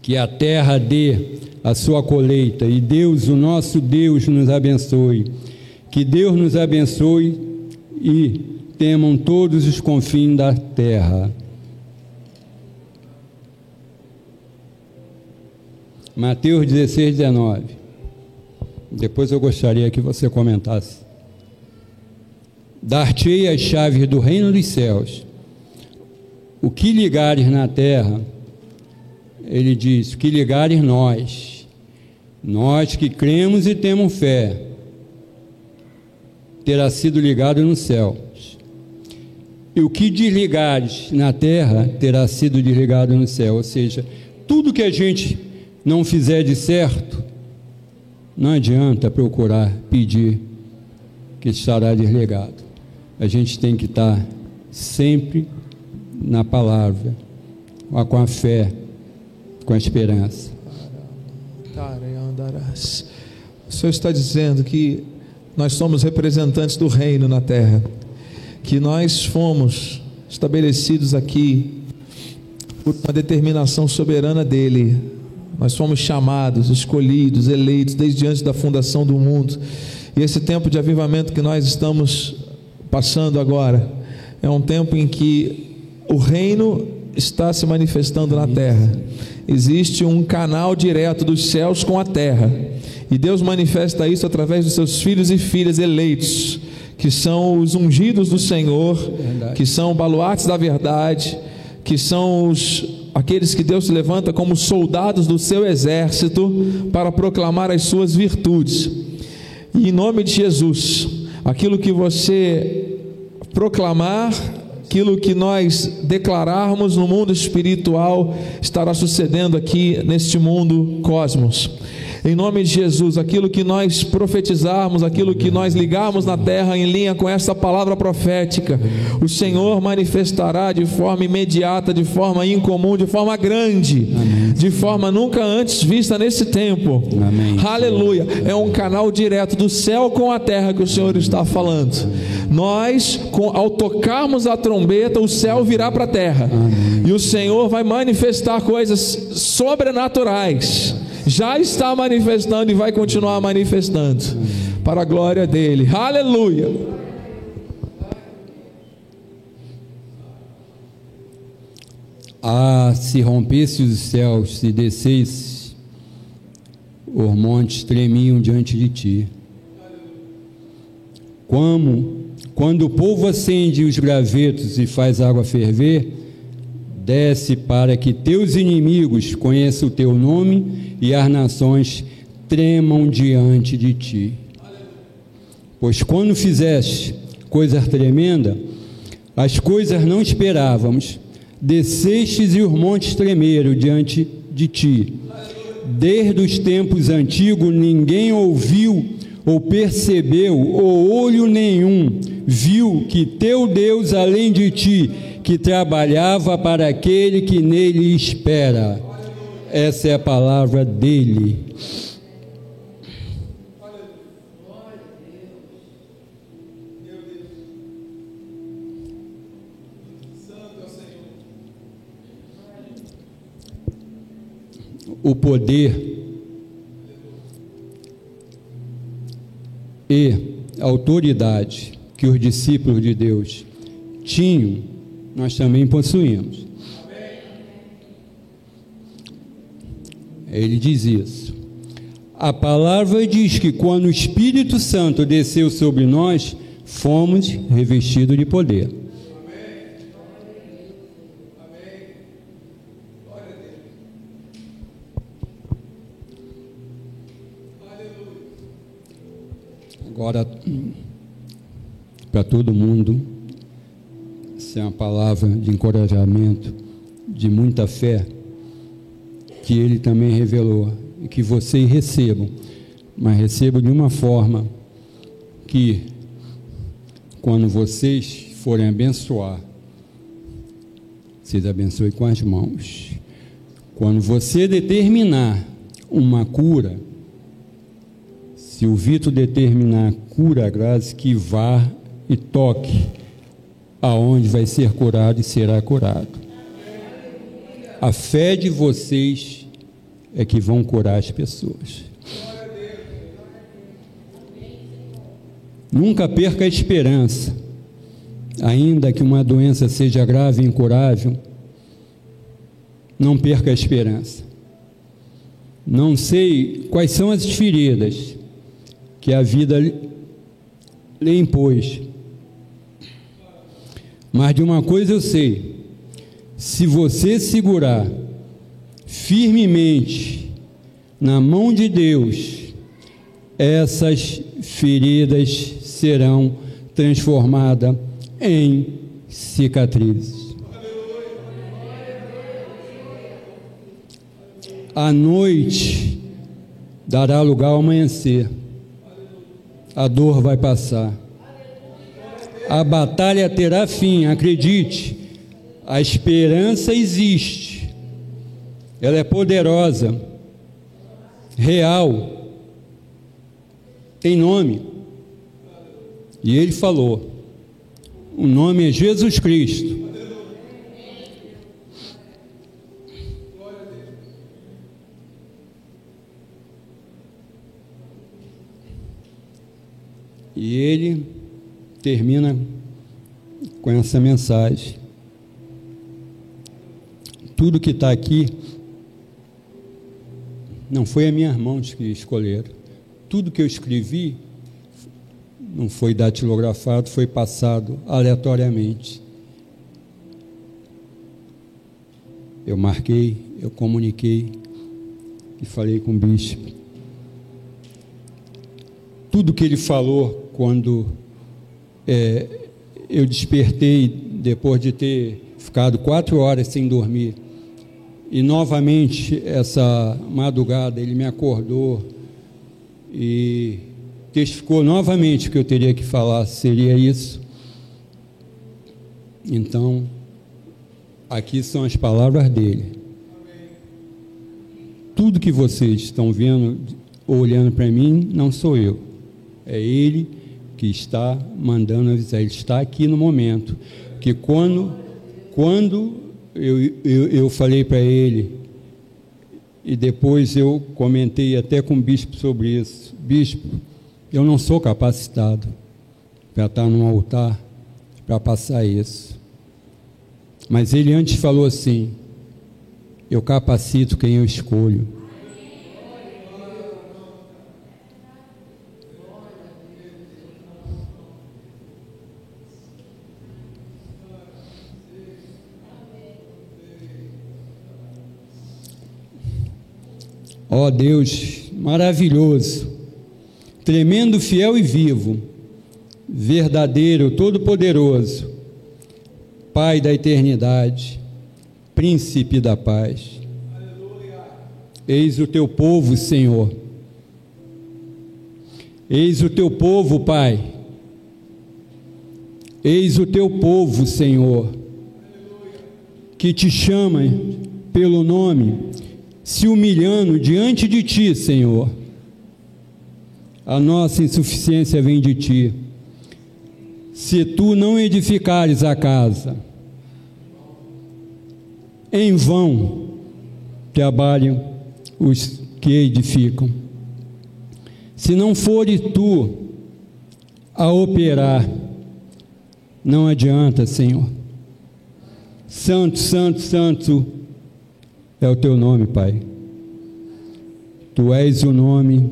Que a terra dê a sua colheita e Deus, o nosso Deus, nos abençoe. Que Deus nos abençoe e temam todos os confins da terra. Mateus 16, 19. Depois eu gostaria que você comentasse. Dar-te-ei as chaves do reino dos céus. O que ligares na terra, ele diz, o que ligares nós, nós que cremos e temos fé, terá sido ligado no céu. E o que desligares na terra terá sido desligado no céu. Ou seja, tudo que a gente não fizer de certo, não adianta procurar pedir que estará desligado. A gente tem que estar sempre na palavra, com a fé, com a esperança. O Senhor está dizendo que nós somos representantes do reino na terra, que nós fomos estabelecidos aqui por uma determinação soberana dele nós fomos chamados, escolhidos, eleitos desde antes da fundação do mundo. E esse tempo de avivamento que nós estamos passando agora é um tempo em que o reino está se manifestando na terra. Existe um canal direto dos céus com a terra. E Deus manifesta isso através dos seus filhos e filhas eleitos, que são os ungidos do Senhor, que são baluartes da verdade, que são os aqueles que Deus levanta como soldados do seu exército para proclamar as suas virtudes. E em nome de Jesus, aquilo que você proclamar, aquilo que nós declararmos no mundo espiritual estará sucedendo aqui neste mundo cosmos. Em nome de Jesus, aquilo que nós profetizarmos, aquilo que nós ligarmos na terra em linha com essa palavra profética, o Senhor manifestará de forma imediata, de forma incomum, de forma grande, Amém. de forma nunca antes vista nesse tempo. Amém. Aleluia. É um canal direto do céu com a terra que o Senhor está falando. Nós, ao tocarmos a trombeta, o céu virá para a terra. Amém. E o Senhor vai manifestar coisas sobrenaturais já está manifestando e vai continuar manifestando para a glória dele. Aleluia. Ah, se rompesse os céus, se descesse, os montes tremiam diante de ti. Como, quando o povo acende os gravetos e faz água ferver, desce para que teus inimigos conheçam o teu nome e as nações tremam diante de ti. Pois quando fizeste coisa tremenda, as coisas não esperávamos, descestes e os montes tremeram diante de ti. Desde os tempos antigos ninguém ouviu ou percebeu, ou olho nenhum viu que teu Deus, além de ti, que trabalhava para aquele que nele espera. Essa é a palavra dele. O poder e autoridade que os discípulos de Deus tinham, nós também possuímos. Ele diz isso. A palavra diz que quando o Espírito Santo desceu sobre nós, fomos revestidos de poder. Agora, para todo mundo, é uma palavra de encorajamento, de muita fé que ele também revelou e que vocês recebam, mas recebam de uma forma que quando vocês forem abençoar, vocês abençoem com as mãos. Quando você determinar uma cura, se o Vitor determinar cura, graças que vá e toque aonde vai ser curado e será curado. A fé de vocês é que vão curar as pessoas. Nunca perca a esperança, ainda que uma doença seja grave e incurável, não perca a esperança. Não sei quais são as feridas que a vida lhe impôs, Mas de uma coisa eu sei: se você segurar firmemente na mão de Deus, essas feridas serão transformadas em cicatrizes. A noite dará lugar ao amanhecer. A dor vai passar. A batalha terá fim, acredite. A esperança existe. Ela é poderosa, real, tem nome. E ele falou: o nome é Jesus Cristo. E ele termina com essa mensagem. Tudo que está aqui não foi a minhas mãos que escolheram. Tudo que eu escrevi não foi datilografado, foi passado aleatoriamente. Eu marquei, eu comuniquei e falei com o bispo. Tudo que ele falou quando é, eu despertei depois de ter ficado quatro horas sem dormir. E novamente, essa madrugada, ele me acordou e testificou novamente que eu teria que falar, seria isso. Então, aqui são as palavras dele. Tudo que vocês estão vendo, olhando para mim, não sou eu. É ele que está mandando avisar, ele está aqui no momento, que quando, quando eu, eu, eu falei para ele, e depois eu comentei até com o bispo sobre isso, bispo, eu não sou capacitado para estar num altar para passar isso. Mas ele antes falou assim: eu capacito quem eu escolho. Ó oh Deus maravilhoso, tremendo, fiel e vivo, verdadeiro, todo-poderoso, Pai da eternidade, Príncipe da paz. Eis o teu povo, Senhor. Eis o teu povo, Pai. Eis o teu povo, Senhor, que te chama pelo nome se humilhando diante de Ti, Senhor. A nossa insuficiência vem de Ti. Se Tu não edificares a casa, em vão trabalham os que edificam. Se não fores Tu a operar, não adianta, Senhor. Santo, santo, santo é o teu nome, Pai. Tu és o nome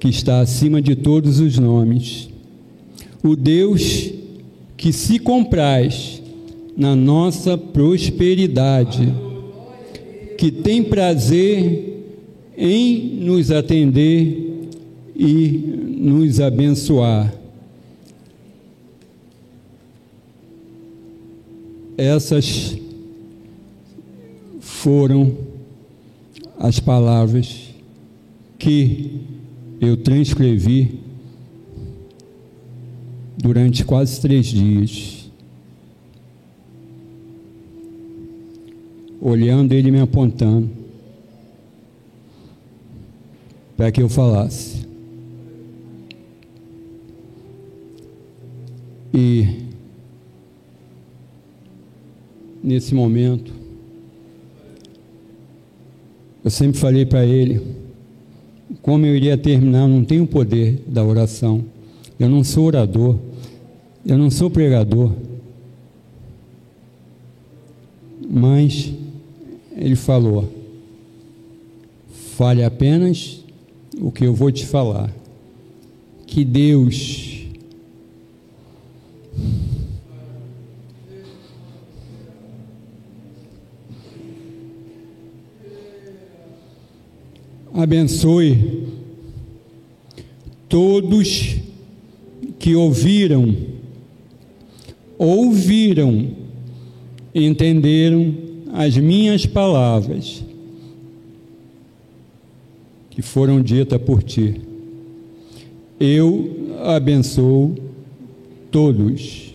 que está acima de todos os nomes. O Deus que se compraz na nossa prosperidade, que tem prazer em nos atender e nos abençoar. Essas foram as palavras que eu transcrevi durante quase três dias, olhando ele me apontando para que eu falasse. E nesse momento eu sempre falei para ele como eu iria terminar, eu não tenho o poder da oração. Eu não sou orador, eu não sou pregador. Mas ele falou: fale apenas o que eu vou te falar. Que Deus abençoe todos que ouviram, ouviram, entenderam as minhas palavras que foram ditas por ti. Eu abençoo todos.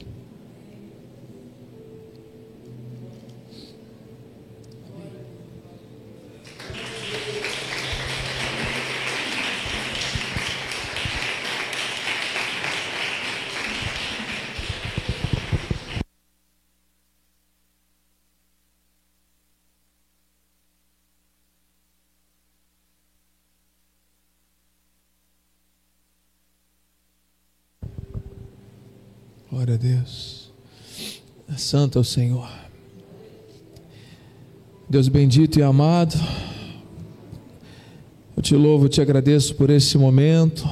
Glória a Deus. Santo é o Senhor. Deus bendito e amado, eu te louvo, te agradeço por esse momento.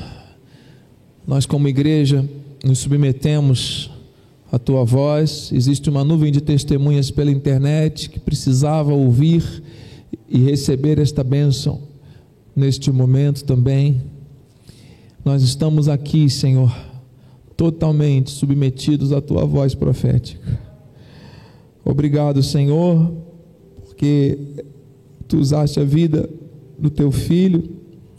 Nós, como igreja, nos submetemos à tua voz. Existe uma nuvem de testemunhas pela internet que precisava ouvir e receber esta bênção neste momento também. Nós estamos aqui, Senhor totalmente submetidos à tua voz profética. Obrigado, Senhor, porque tu usaste a vida do teu filho,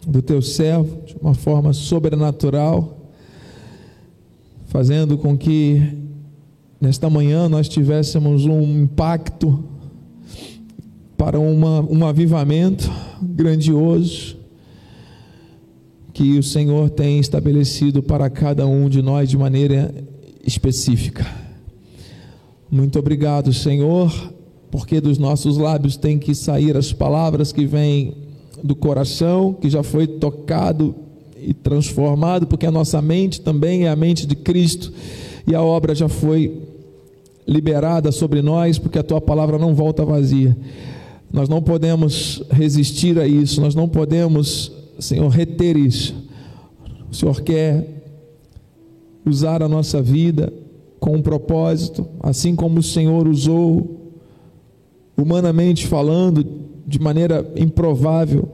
do teu servo, de uma forma sobrenatural, fazendo com que nesta manhã nós tivéssemos um impacto para uma, um avivamento grandioso que o Senhor tem estabelecido para cada um de nós de maneira específica. Muito obrigado, Senhor, porque dos nossos lábios tem que sair as palavras que vêm do coração, que já foi tocado e transformado, porque a nossa mente também é a mente de Cristo e a obra já foi liberada sobre nós, porque a tua palavra não volta vazia. Nós não podemos resistir a isso, nós não podemos Senhor, reter isso. O Senhor quer usar a nossa vida com um propósito, assim como o Senhor usou, humanamente falando, de maneira improvável,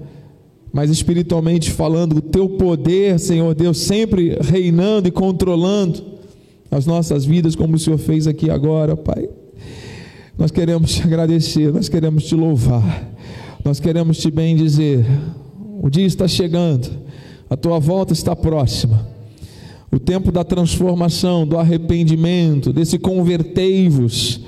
mas espiritualmente falando, o teu poder, Senhor Deus, sempre reinando e controlando as nossas vidas, como o Senhor fez aqui agora, Pai. Nós queremos te agradecer, nós queremos te louvar, nós queremos te bem dizer. O dia está chegando, a tua volta está próxima. O tempo da transformação, do arrependimento, desse convertei-vos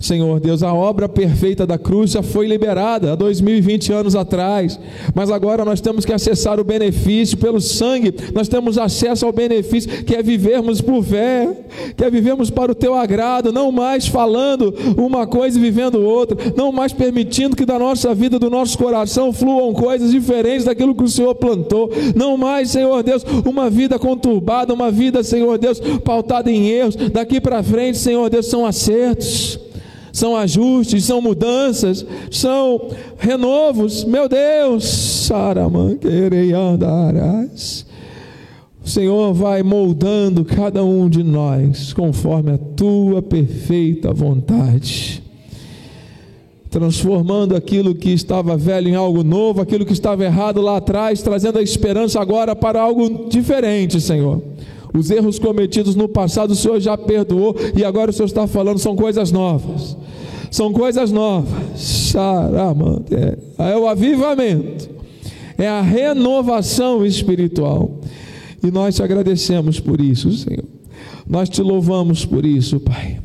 Senhor Deus, a obra perfeita da cruz já foi liberada há 2020 anos atrás, mas agora nós temos que acessar o benefício pelo sangue, nós temos acesso ao benefício que é vivermos por fé, que é vivermos para o teu agrado, não mais falando uma coisa e vivendo outra, não mais permitindo que da nossa vida, do nosso coração fluam coisas diferentes daquilo que o Senhor plantou, não mais, Senhor Deus, uma vida conturbada, uma vida, Senhor Deus, pautada em erros, daqui para frente, Senhor Deus, são acertos são ajustes, são mudanças, são renovos. Meu Deus, Saramanquereiandarás. O Senhor vai moldando cada um de nós conforme a tua perfeita vontade. Transformando aquilo que estava velho em algo novo, aquilo que estava errado lá atrás, trazendo a esperança agora para algo diferente, Senhor. Os erros cometidos no passado o Senhor já perdoou e agora o Senhor está falando são coisas novas. São coisas novas. É o avivamento. É a renovação espiritual. E nós te agradecemos por isso, Senhor. Nós te louvamos por isso, Pai.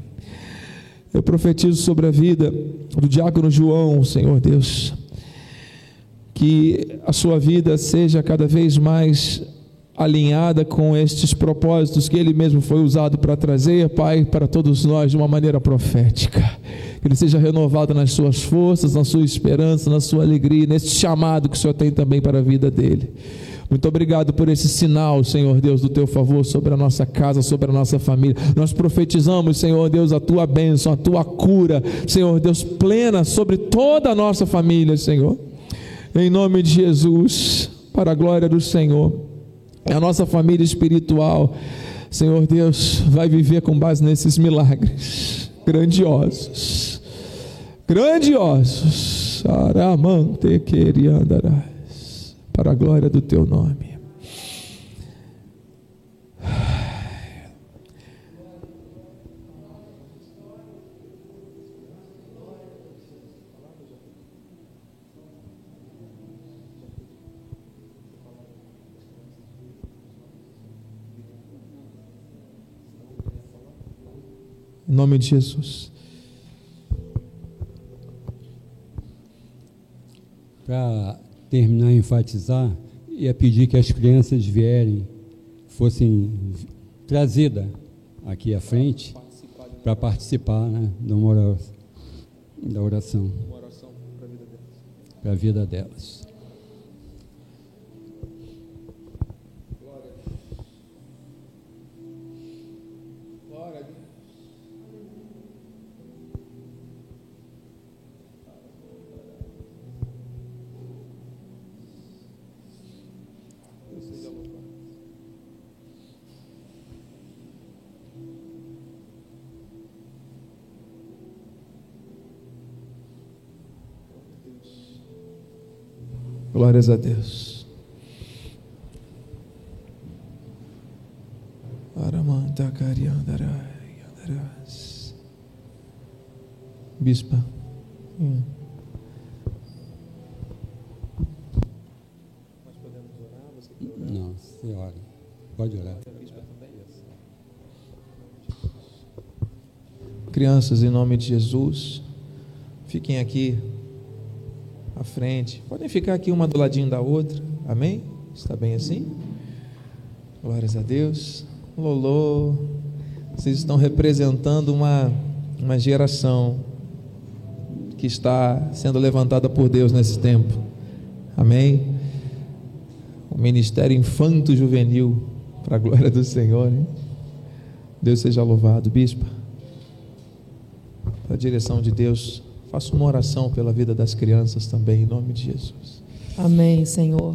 Eu profetizo sobre a vida do diácono João, Senhor Deus, que a sua vida seja cada vez mais alinhada com estes propósitos que ele mesmo foi usado para trazer, Pai, para todos nós de uma maneira profética. Que ele seja renovado nas suas forças, na sua esperança, na sua alegria, nesse chamado que o Senhor tem também para a vida dele. Muito obrigado por esse sinal, Senhor Deus, do teu favor sobre a nossa casa, sobre a nossa família. Nós profetizamos, Senhor Deus, a tua bênção, a tua cura, Senhor Deus, plena sobre toda a nossa família, Senhor. Em nome de Jesus, para a glória do Senhor a nossa família espiritual, Senhor Deus, vai viver com base nesses milagres grandiosos, grandiosos. Aramante queriandarás. para a glória do teu nome. Em nome de Jesus. Para terminar e enfatizar, ia pedir que as crianças vierem, fossem trazidas aqui à frente para participar né, da, oração, da oração para a vida delas. Glórias a Deus. Bispa. Hum. Não, senhora. Pode orar. Crianças, em nome de Jesus, fiquem aqui frente. Podem ficar aqui uma do ladinho da outra. Amém? Está bem assim? Glórias a Deus. Lolô, vocês estão representando uma, uma geração que está sendo levantada por Deus nesse tempo. Amém? O ministério infanto-juvenil, para a glória do Senhor. Hein? Deus seja louvado, bispa. Para a direção de Deus, Faça uma oração pela vida das crianças também, em nome de Jesus. Amém, Senhor.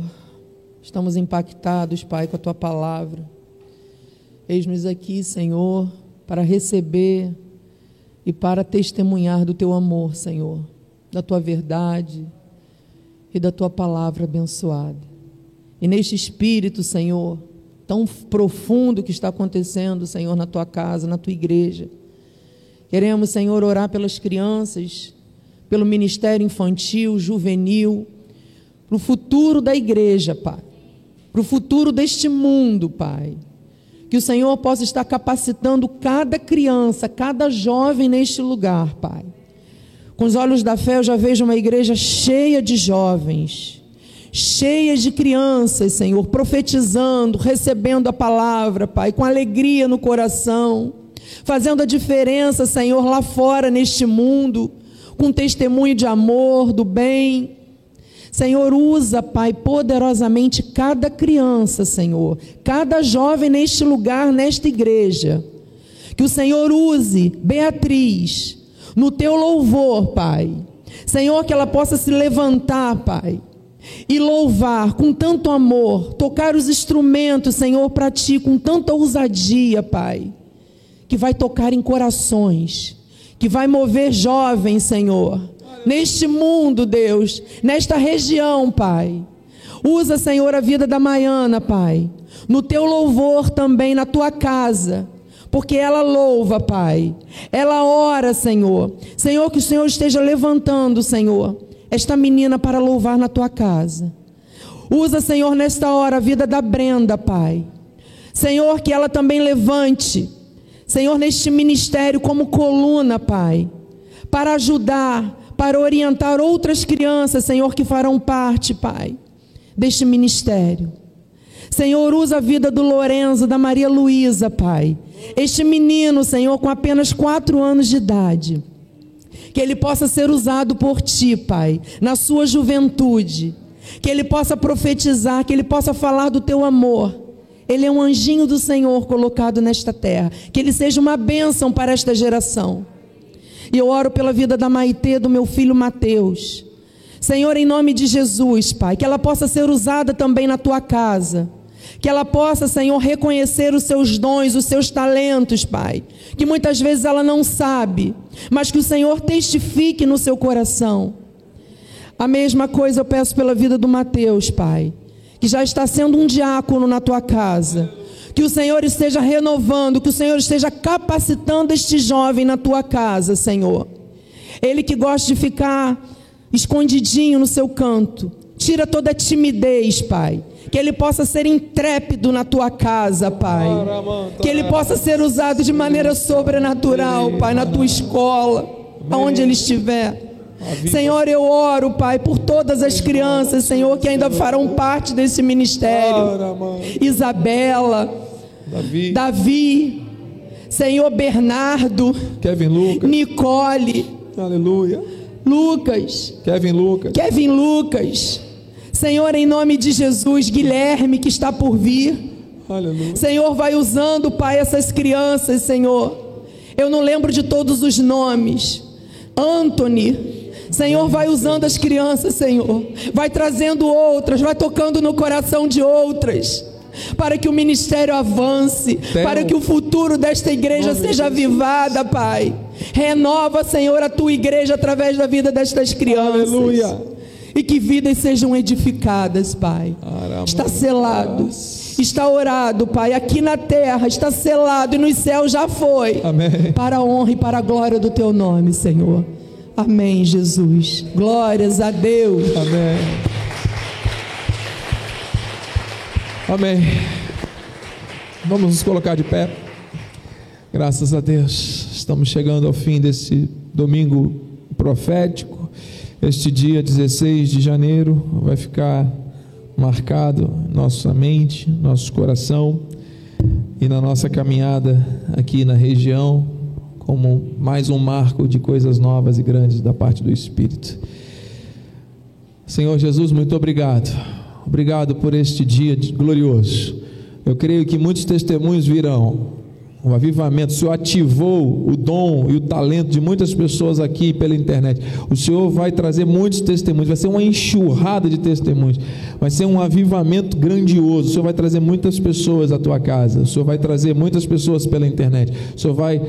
Estamos impactados, Pai, com a tua palavra. Eis-nos aqui, Senhor, para receber e para testemunhar do teu amor, Senhor, da tua verdade e da tua palavra abençoada. E neste espírito, Senhor, tão profundo que está acontecendo, Senhor, na tua casa, na tua igreja. Queremos, Senhor, orar pelas crianças pelo ministério infantil, juvenil, para o futuro da igreja, Pai, para o futuro deste mundo, Pai. Que o Senhor possa estar capacitando cada criança, cada jovem neste lugar, Pai. Com os olhos da fé, eu já vejo uma igreja cheia de jovens, cheia de crianças, Senhor, profetizando, recebendo a palavra, Pai, com alegria no coração, fazendo a diferença, Senhor, lá fora neste mundo com testemunho de amor, do bem. Senhor, usa, Pai, poderosamente cada criança, Senhor, cada jovem neste lugar, nesta igreja. Que o Senhor use Beatriz no teu louvor, Pai. Senhor, que ela possa se levantar, Pai, e louvar com tanto amor, tocar os instrumentos, Senhor, para ti com tanta ousadia, Pai, que vai tocar em corações que vai mover jovens, Senhor, neste mundo, Deus, nesta região, Pai. Usa, Senhor, a vida da Maiana, Pai, no teu louvor também na tua casa, porque ela louva, Pai. Ela ora, Senhor. Senhor, que o Senhor esteja levantando, Senhor, esta menina para louvar na tua casa. Usa, Senhor, nesta hora a vida da Brenda, Pai. Senhor, que ela também levante Senhor, neste ministério como coluna, Pai, para ajudar, para orientar outras crianças, Senhor, que farão parte, Pai, deste ministério. Senhor, usa a vida do Lorenzo, da Maria Luísa, Pai. Este menino, Senhor, com apenas quatro anos de idade. Que ele possa ser usado por Ti, Pai, na sua juventude. Que ele possa profetizar, que ele possa falar do Teu amor ele é um anjinho do Senhor colocado nesta terra. Que ele seja uma bênção para esta geração. E eu oro pela vida da Maitê, do meu filho Mateus. Senhor, em nome de Jesus, Pai, que ela possa ser usada também na tua casa. Que ela possa, Senhor, reconhecer os seus dons, os seus talentos, Pai. Que muitas vezes ela não sabe, mas que o Senhor testifique no seu coração. A mesma coisa eu peço pela vida do Mateus, Pai. Que já está sendo um diácono na tua casa. Que o Senhor esteja renovando, que o Senhor esteja capacitando este jovem na tua casa, Senhor. Ele que gosta de ficar escondidinho no seu canto. Tira toda a timidez, Pai. Que ele possa ser intrépido na tua casa, Pai. Que ele possa ser usado de maneira sobrenatural, Pai, na tua escola, aonde ele estiver. Senhor, eu oro, Pai, por todas as crianças, Senhor, que ainda farão parte desse ministério. Isabela, Davi, Davi Senhor Bernardo, Kevin Lucas, Nicole, Aleluia, Lucas, Kevin Lucas, Kevin Lucas, Senhor, em nome de Jesus, Guilherme que está por vir. Aleluia. Senhor, vai usando, Pai, essas crianças, Senhor. Eu não lembro de todos os nomes. Anthony, Senhor, vai usando as crianças, Senhor. Vai trazendo outras, vai tocando no coração de outras. Para que o ministério avance, Tem para que o futuro desta igreja seja avivada, Pai. Renova, Senhor, a tua igreja através da vida destas crianças. Aleluia. E que vidas sejam edificadas, Pai. Está selado. Está orado, Pai, aqui na terra está selado e nos céus já foi. Amém. Para a honra e para a glória do teu nome, Senhor. Amém, Jesus. Glórias a Deus. Amém. Amém. Vamos nos colocar de pé. Graças a Deus. Estamos chegando ao fim desse domingo profético. Este dia 16 de janeiro vai ficar marcado nossa mente, nosso coração e na nossa caminhada aqui na região como mais um marco de coisas novas e grandes da parte do Espírito. Senhor Jesus, muito obrigado. Obrigado por este dia glorioso. Eu creio que muitos testemunhos virão. O avivamento, o Senhor ativou o dom e o talento de muitas pessoas aqui pela internet. O Senhor vai trazer muitos testemunhos, vai ser uma enxurrada de testemunhos, vai ser um avivamento grandioso. O Senhor vai trazer muitas pessoas à tua casa, o Senhor vai trazer muitas pessoas pela internet, o Senhor vai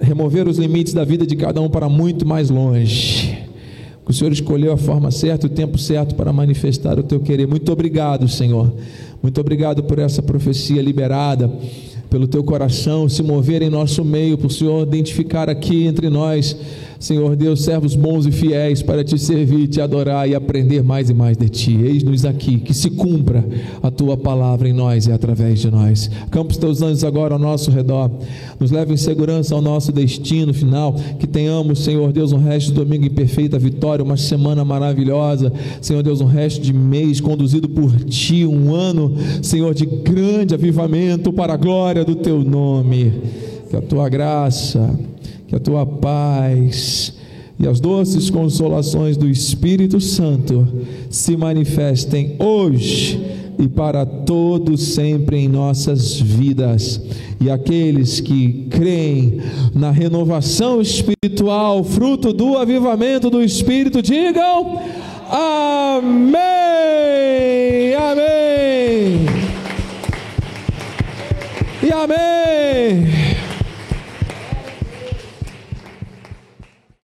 remover os limites da vida de cada um para muito mais longe. O Senhor escolheu a forma certa, o tempo certo para manifestar o teu querer. Muito obrigado, Senhor. Muito obrigado por essa profecia liberada pelo teu coração se mover em nosso meio, para o Senhor identificar aqui entre nós, Senhor Deus, servos bons e fiéis para te servir, te adorar e aprender mais e mais de ti. Eis-nos aqui, que se cumpra a tua palavra em nós e através de nós. Campa os teus anjos agora ao nosso redor, nos leve em segurança ao nosso destino final, que tenhamos, Senhor Deus, um resto de domingo em perfeita vitória, uma semana maravilhosa, Senhor Deus, um resto de mês conduzido por ti, um ano, Senhor, de grande avivamento para a glória do teu nome. Que a tua graça, que a tua paz e as doces consolações do Espírito Santo se manifestem hoje e para todo sempre em nossas vidas. E aqueles que creem na renovação espiritual, fruto do avivamento do Espírito, digam: Amém! Amém! E Amém!